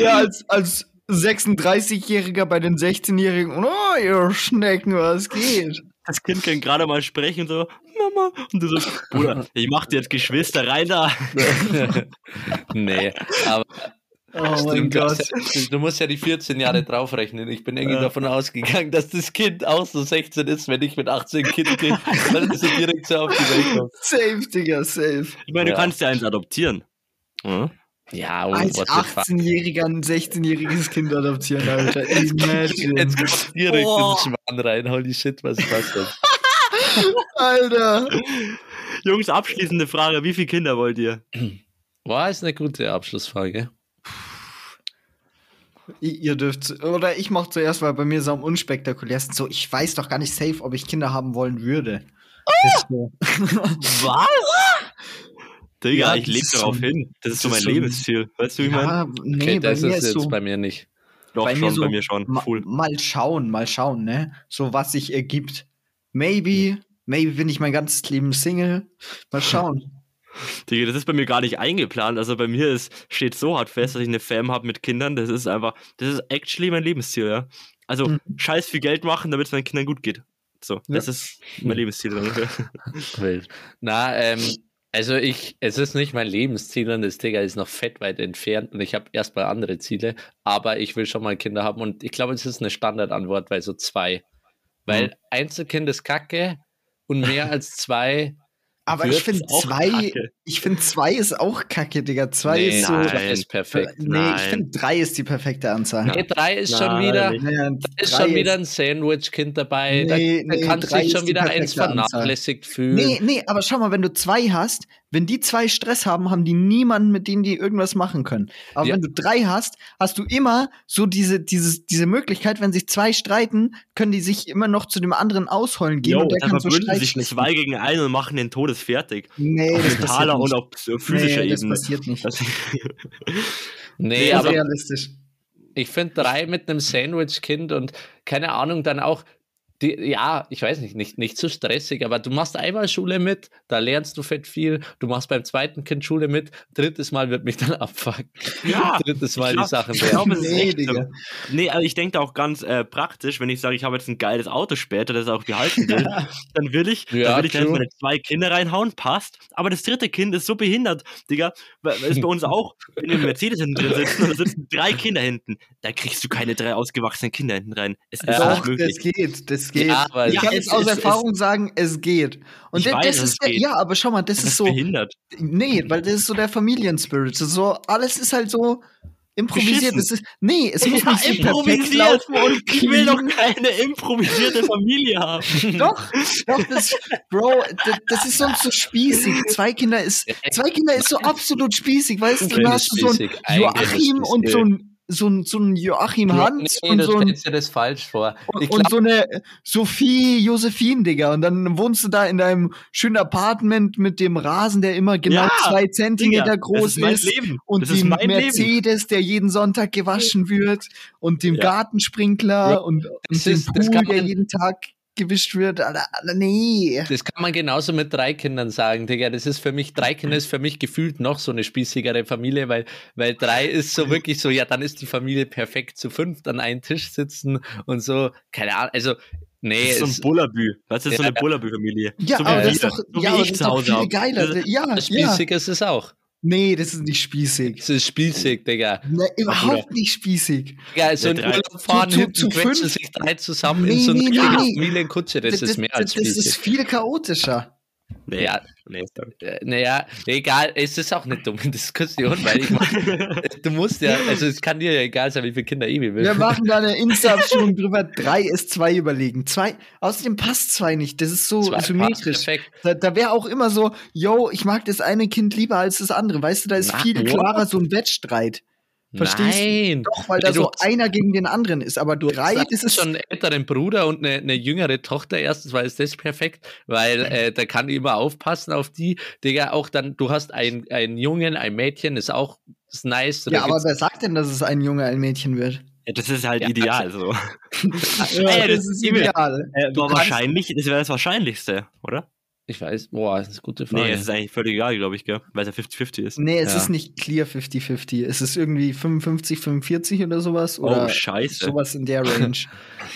Ja, als, als 36-Jähriger bei den 16-Jährigen, oh, ihr Schnecken, was geht? Das Kind kann gerade mal sprechen, so, Mama. Und du so, Bruder, [laughs] ich mach dir jetzt Geschwister rein da. [laughs] nee, aber [laughs] Oh mein stimmt, du, Gott. ja, du musst ja die 14 Jahre draufrechnen. Ich bin irgendwie Ja. davon ausgegangen, dass das Kind auch so 16 ist, wenn ich mit 18 Kind gehe, weil es so direkt so auf die Welt kommt. Safe, Digga, safe. Ich meine, Ja. du kannst ja eins adoptieren. Hm? Ja, oh, Als what the fuck. 18-Jähriger ein 16-jähriges Kind adoptieren, Alter. [laughs] Imagine. Jetzt kommt direkt Oh. in den Schwan rein. Holy shit, was ist das denn? Alter. Jungs, abschließende Frage. Wie viele Kinder wollt ihr? War ist eine gute Abschlussfrage. Ihr dürft, oder ich mach zuerst, weil bei mir ist es am unspektakulärsten so, ich weiß doch gar nicht safe, ob ich Kinder haben wollen würde. So. Was? [laughs] Digga, Ja, ich ist darauf schon- hin. Das ist das so mein schon- Lebensziel. Weißt du, wie ich meine? ja, nee, Okay, bei das mir ist jetzt so, bei mir nicht. Doch, bei schon, mir so bei mir schon. ma Cool. mal schauen, mal schauen, ne? So was sich ergibt. Maybe, maybe bin ich mein ganzes Leben Single. Mal [laughs] schauen. Digga, das ist bei mir gar nicht eingeplant. Also bei mir ist, steht so hart fest, dass ich eine Fam habe mit Kindern. Das ist einfach, das ist actually mein Lebensziel, ja. Also Mhm. scheiß viel Geld machen, damit es meinen Kindern gut geht. So, das ist mein Lebensziel. [laughs] Wild. Na, ähm, also ich, es ist nicht mein Lebensziel und das Digga ist noch fett weit entfernt und ich habe erstmal andere Ziele, aber ich will schon mal Kinder haben und ich glaube, es ist eine Standardantwort, weil so zwei. Weil Mhm. Einzelkind ist kacke und mehr [laughs] als zwei. Aber ich finde zwei, kacke. ich finde zwei ist auch kacke, Digga. Zwei nee, ist so. nein. ist perfekt. Nee, Nein. ich finde drei ist die perfekte Anzahl. Nee, drei ist schon Nein, wieder, nicht. Ja, ist schon wieder ein Sandwich-Kind dabei. Da, Nee, da nee, kannst du dich schon wieder eins perfekte Anzahl. vernachlässigt fühlen. Nee, nee, aber schau mal, wenn du zwei hast, wenn die zwei Stress haben, haben die niemanden, mit dem die irgendwas machen können. Aber Ja. wenn du drei hast, hast du immer so diese, dieses, diese Möglichkeit, wenn sich zwei streiten, können die sich immer noch zu dem anderen ausheulen gehen Jo, und der dann kann so verbünden Streit sich zwei gegen einen und machen den Todes fertig. Nee, Auf das mentaler passiert und nicht. auf physischer nee, das Ebene. passiert nicht. Das, [laughs] nee, Nee, aber realistisch. Ich finde drei mit einem Sandwich-Kind und keine Ahnung, dann auch, die, ja, ich weiß nicht, nicht, nicht zu stressig, aber du machst einmal Schule mit, da lernst du fett viel, du machst beim zweiten Kind Schule mit, drittes Mal wird mich dann [laughs] abfucken. Ja, drittes Mal glaub- die Sachen ich glaube, es ist Nee. Digga. Nee, also ich denke da auch ganz äh, praktisch, wenn ich sage, ich habe jetzt ein geiles Auto später, das ich auch behalten will, dann will ich, Ja, dann will ich dann true. meine zwei Kinder reinhauen, passt. Aber das dritte Kind ist so behindert, Digga. Ist bei uns auch, wenn wir im Mercedes hinten drin sitzen und da sitzen drei Kinder hinten, da kriegst du keine drei ausgewachsenen Kinder hinten rein. Es ist Ja. nicht Doch, möglich. das geht, das geht. Ja, aber ich kann es jetzt aus Erfahrung sagen, es geht. Und das, weiß, es ist der, ja, aber schau mal, das Das ist so, behindert. nee, weil das ist so der Familienspirit. So, alles ist halt so improvisiert. Das ist, nee, es muss Ja, nicht perfekt improvisiert. laufen und Ich will doch keine improvisierte Familie haben. [laughs] Doch, doch, das, Bro, das, das ist sonst so spießig. Zwei Kinder ist, zwei Kinder ist so absolut spießig, weißt du? Da hast du so ein Joachim und es- so ein, so ein, so ein Joachim Hans nee, und du so ein, stellst dir das falsch vor. und, Ich und glaub, so eine Sophie Josephine, Digga. Und dann wohnst du da in deinem schönen Apartment mit dem Rasen, der immer genau Ja, zwei Zentimeter Digga, groß das ist. Leben. Und das dem mein Leben. Mercedes, der jeden Sonntag gewaschen wird. Und dem Ja. Gartensprinkler Ja, und, und das dem ist- das Pool, kann der jeden Tag gewischt wird. Alter, Alter, nee. Das kann man genauso mit drei Kindern sagen, Digga. Das ist für mich, drei Kinder ist für mich gefühlt noch so eine spießigere Familie, weil, weil drei ist so wirklich so, ja, dann ist die Familie perfekt zu fünft an einem Tisch sitzen und so, keine Ahnung, also, nee, Das ist so ein Bullabü. Weißt du, das ist so Ja. eine Bullabü-Familie. Ja, so aber das ist doch, so ja, wie ich das ist doch viel geiler. Das- Ja, ja. spießig ist es auch. Nee, das ist nicht spießig. Es ist spießig, Digga. Nee, überhaupt nicht spießig. Digga, so Ja, in drei- Urlaub fahren, Zu- zu- hinten zu quetschen fünf? sich drei zusammen Nee, in so einer nee, nee. Familienkutsche, das, ist mehr als das ist spießig. viel chaotischer. Nee, Ja, nee. Äh, Naja, egal, es ist auch eine dumme Diskussion, weil ich meine, [laughs] du musst ja, also es kann dir ja egal sein, wie viele Kinder Ebi will. Wir machen da eine Insta-Abstimmung drüber. Drei ist zwei überlegen. Zwei, außerdem passt zwei nicht. Das ist so Zwei passt symmetrisch. Perfekt. Da, da wäre auch immer so, yo, ich mag das eine Kind lieber als das andere. Weißt du, da ist Na, viel klarer so ein Wettstreit. Verstehst du? Nein. Doch, weil da du so einer gegen den anderen ist. Aber Du drei, ist schon einen älteren Bruder und eine, eine jüngere Tochter erstens, weil ist das perfekt, weil äh, da kann die immer aufpassen auf die. Digga, auch dann, du hast ein, einen Jungen, ein Mädchen, ist auch ist nice. Ja, aber wer sagt denn, dass es ein Junge, ein Mädchen wird? Ja, das ist halt Ja, ideal so. [laughs] Ja, das das ist Emil, ideal. Äh, Du wahrscheinlich, das wäre das Wahrscheinlichste, oder? Ich weiß, boah, das ist eine gute Frage. Nee, es ist eigentlich völlig egal, glaube ich, gell? weil es ja 50-50 ist. Nee, es Ja. ist nicht clear 50-50. Es ist irgendwie 55, 45 oder sowas. Oder oh, scheiße. sowas in der [laughs] Range.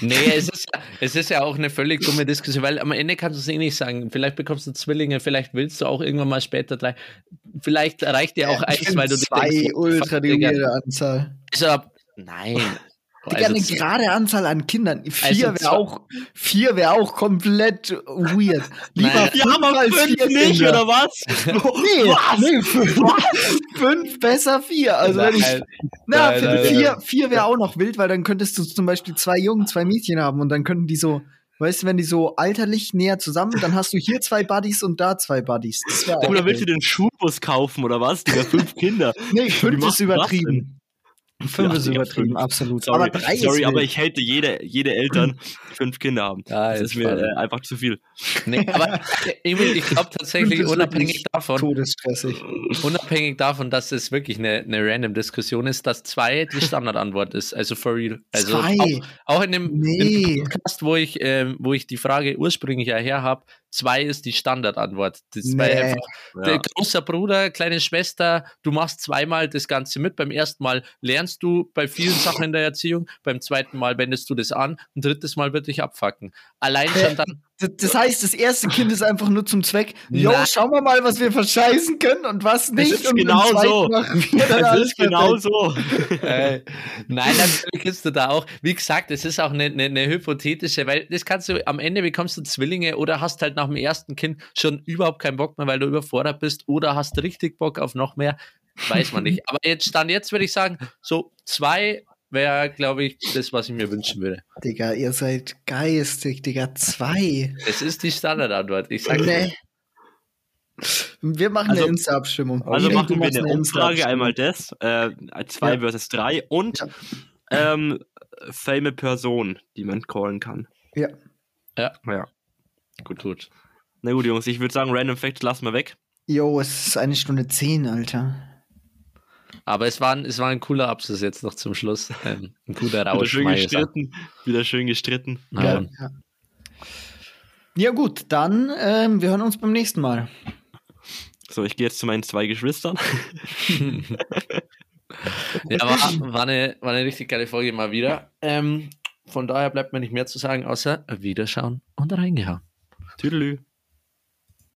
Nee, es ist, ja, es ist ja auch eine völlig dumme Diskussion, weil am Ende kannst du es eh nicht sagen. Vielleicht bekommst du Zwillinge, vielleicht willst du auch irgendwann mal später drei. Vielleicht reicht dir auch ich eins, weil du zwei denkst, ultra die Anzahl. Also, ab- nein. Digga, eine Also, gerade Anzahl an Kindern. Vier Also wäre auch, vier wäre auch komplett weird. Lieber Nein. fünf als vier Kinder. [laughs] was? Nee, nee, fünf, [laughs] fünf besser vier. Also wenn ich, na, Nein, für nein, vier, vier wäre auch noch wild, weil dann könntest du zum Beispiel zwei Jungen, zwei Mädchen haben und dann könnten die so Weißt du, wenn die so alterlich näher zusammen, dann hast du hier zwei Buddies und da zwei Buddies. Oder willst du den Schulbus kaufen oder was? Digga, fünf Kinder. Nee, fünf ist übertrieben. [laughs] Fünf Ja, ist übertrieben, fünf. absolut. Sorry, aber drei sorry ist aber ich hätte jede, jede Eltern, die [clears throat] fünf Kinder haben. Ja, Das ist ist mir äh, einfach zu viel. Nee, aber äh, [laughs] Emil, ich glaube tatsächlich, unabhängig davon, Todesstressig. unabhängig davon, dass es wirklich eine, eine random Diskussion ist, dass zwei die Standardantwort ist. Also for real. Also Zwei? Auch, auch in dem, Nee. in dem Podcast, wo ich, ähm, wo ich die Frage ursprünglich ja her habe, zwei ist die Standardantwort. Das Nee. einfach der Ja. großer Bruder, kleine Schwester, du machst zweimal das Ganze mit. Beim ersten Mal lernst du bei vielen Sachen in der Erziehung, beim zweiten Mal wendest du das an, ein drittes Mal wird dich abfacken. Allein schon dann, Das- Das heißt, das erste Kind ist einfach nur zum Zweck, yo, Nein. schauen wir mal, was wir verscheißen können und was nicht. ist und genau so. machen wir dann Das alles ist genau so. [laughs] äh, nein, natürlich ist du da auch. Wie gesagt, es ist auch eine, eine, eine hypothetische, weil das kannst du am Ende bekommst du Zwillinge oder hast halt nach dem ersten Kind schon überhaupt keinen Bock mehr, weil du überfordert bist oder hast richtig Bock auf noch mehr. Weiß man nicht. [laughs] Aber jetzt stand jetzt würde ich sagen, so zwei wäre, glaube ich, das, was ich mir wünschen würde. Digga, ihr seid geistig, Digga, zwei. Es ist die Standardantwort. Ich sage Nee. Wir machen Also- eine Insta-Abstimmung. Also denk, machen du wir machst eine Umfrage, einmal das, äh, zwei Ja. versus drei und ähm, fame Person, die man callen kann. Ja. Ja. Ja. gut, gut. Na gut, Jungs, ich würde sagen, Random Facts lassen wir weg. Jo, es ist eine Stunde zehn, Alter. Aber es war, ein, es war ein cooler Abschluss jetzt noch zum Schluss. [laughs] Ähm, ein guter Wieder schön gestritten. Wieder schön gestritten. Ja. Ja. ja, gut, dann ähm, wir hören uns beim nächsten Mal. So, ich gehe jetzt zu meinen zwei Geschwistern. [laughs] [laughs] Ja, war, war, eine, war eine richtig geile Folge mal wieder. Ähm, von daher bleibt mir nicht mehr zu sagen, außer Wiederschauen und reingehauen. Tüdelü.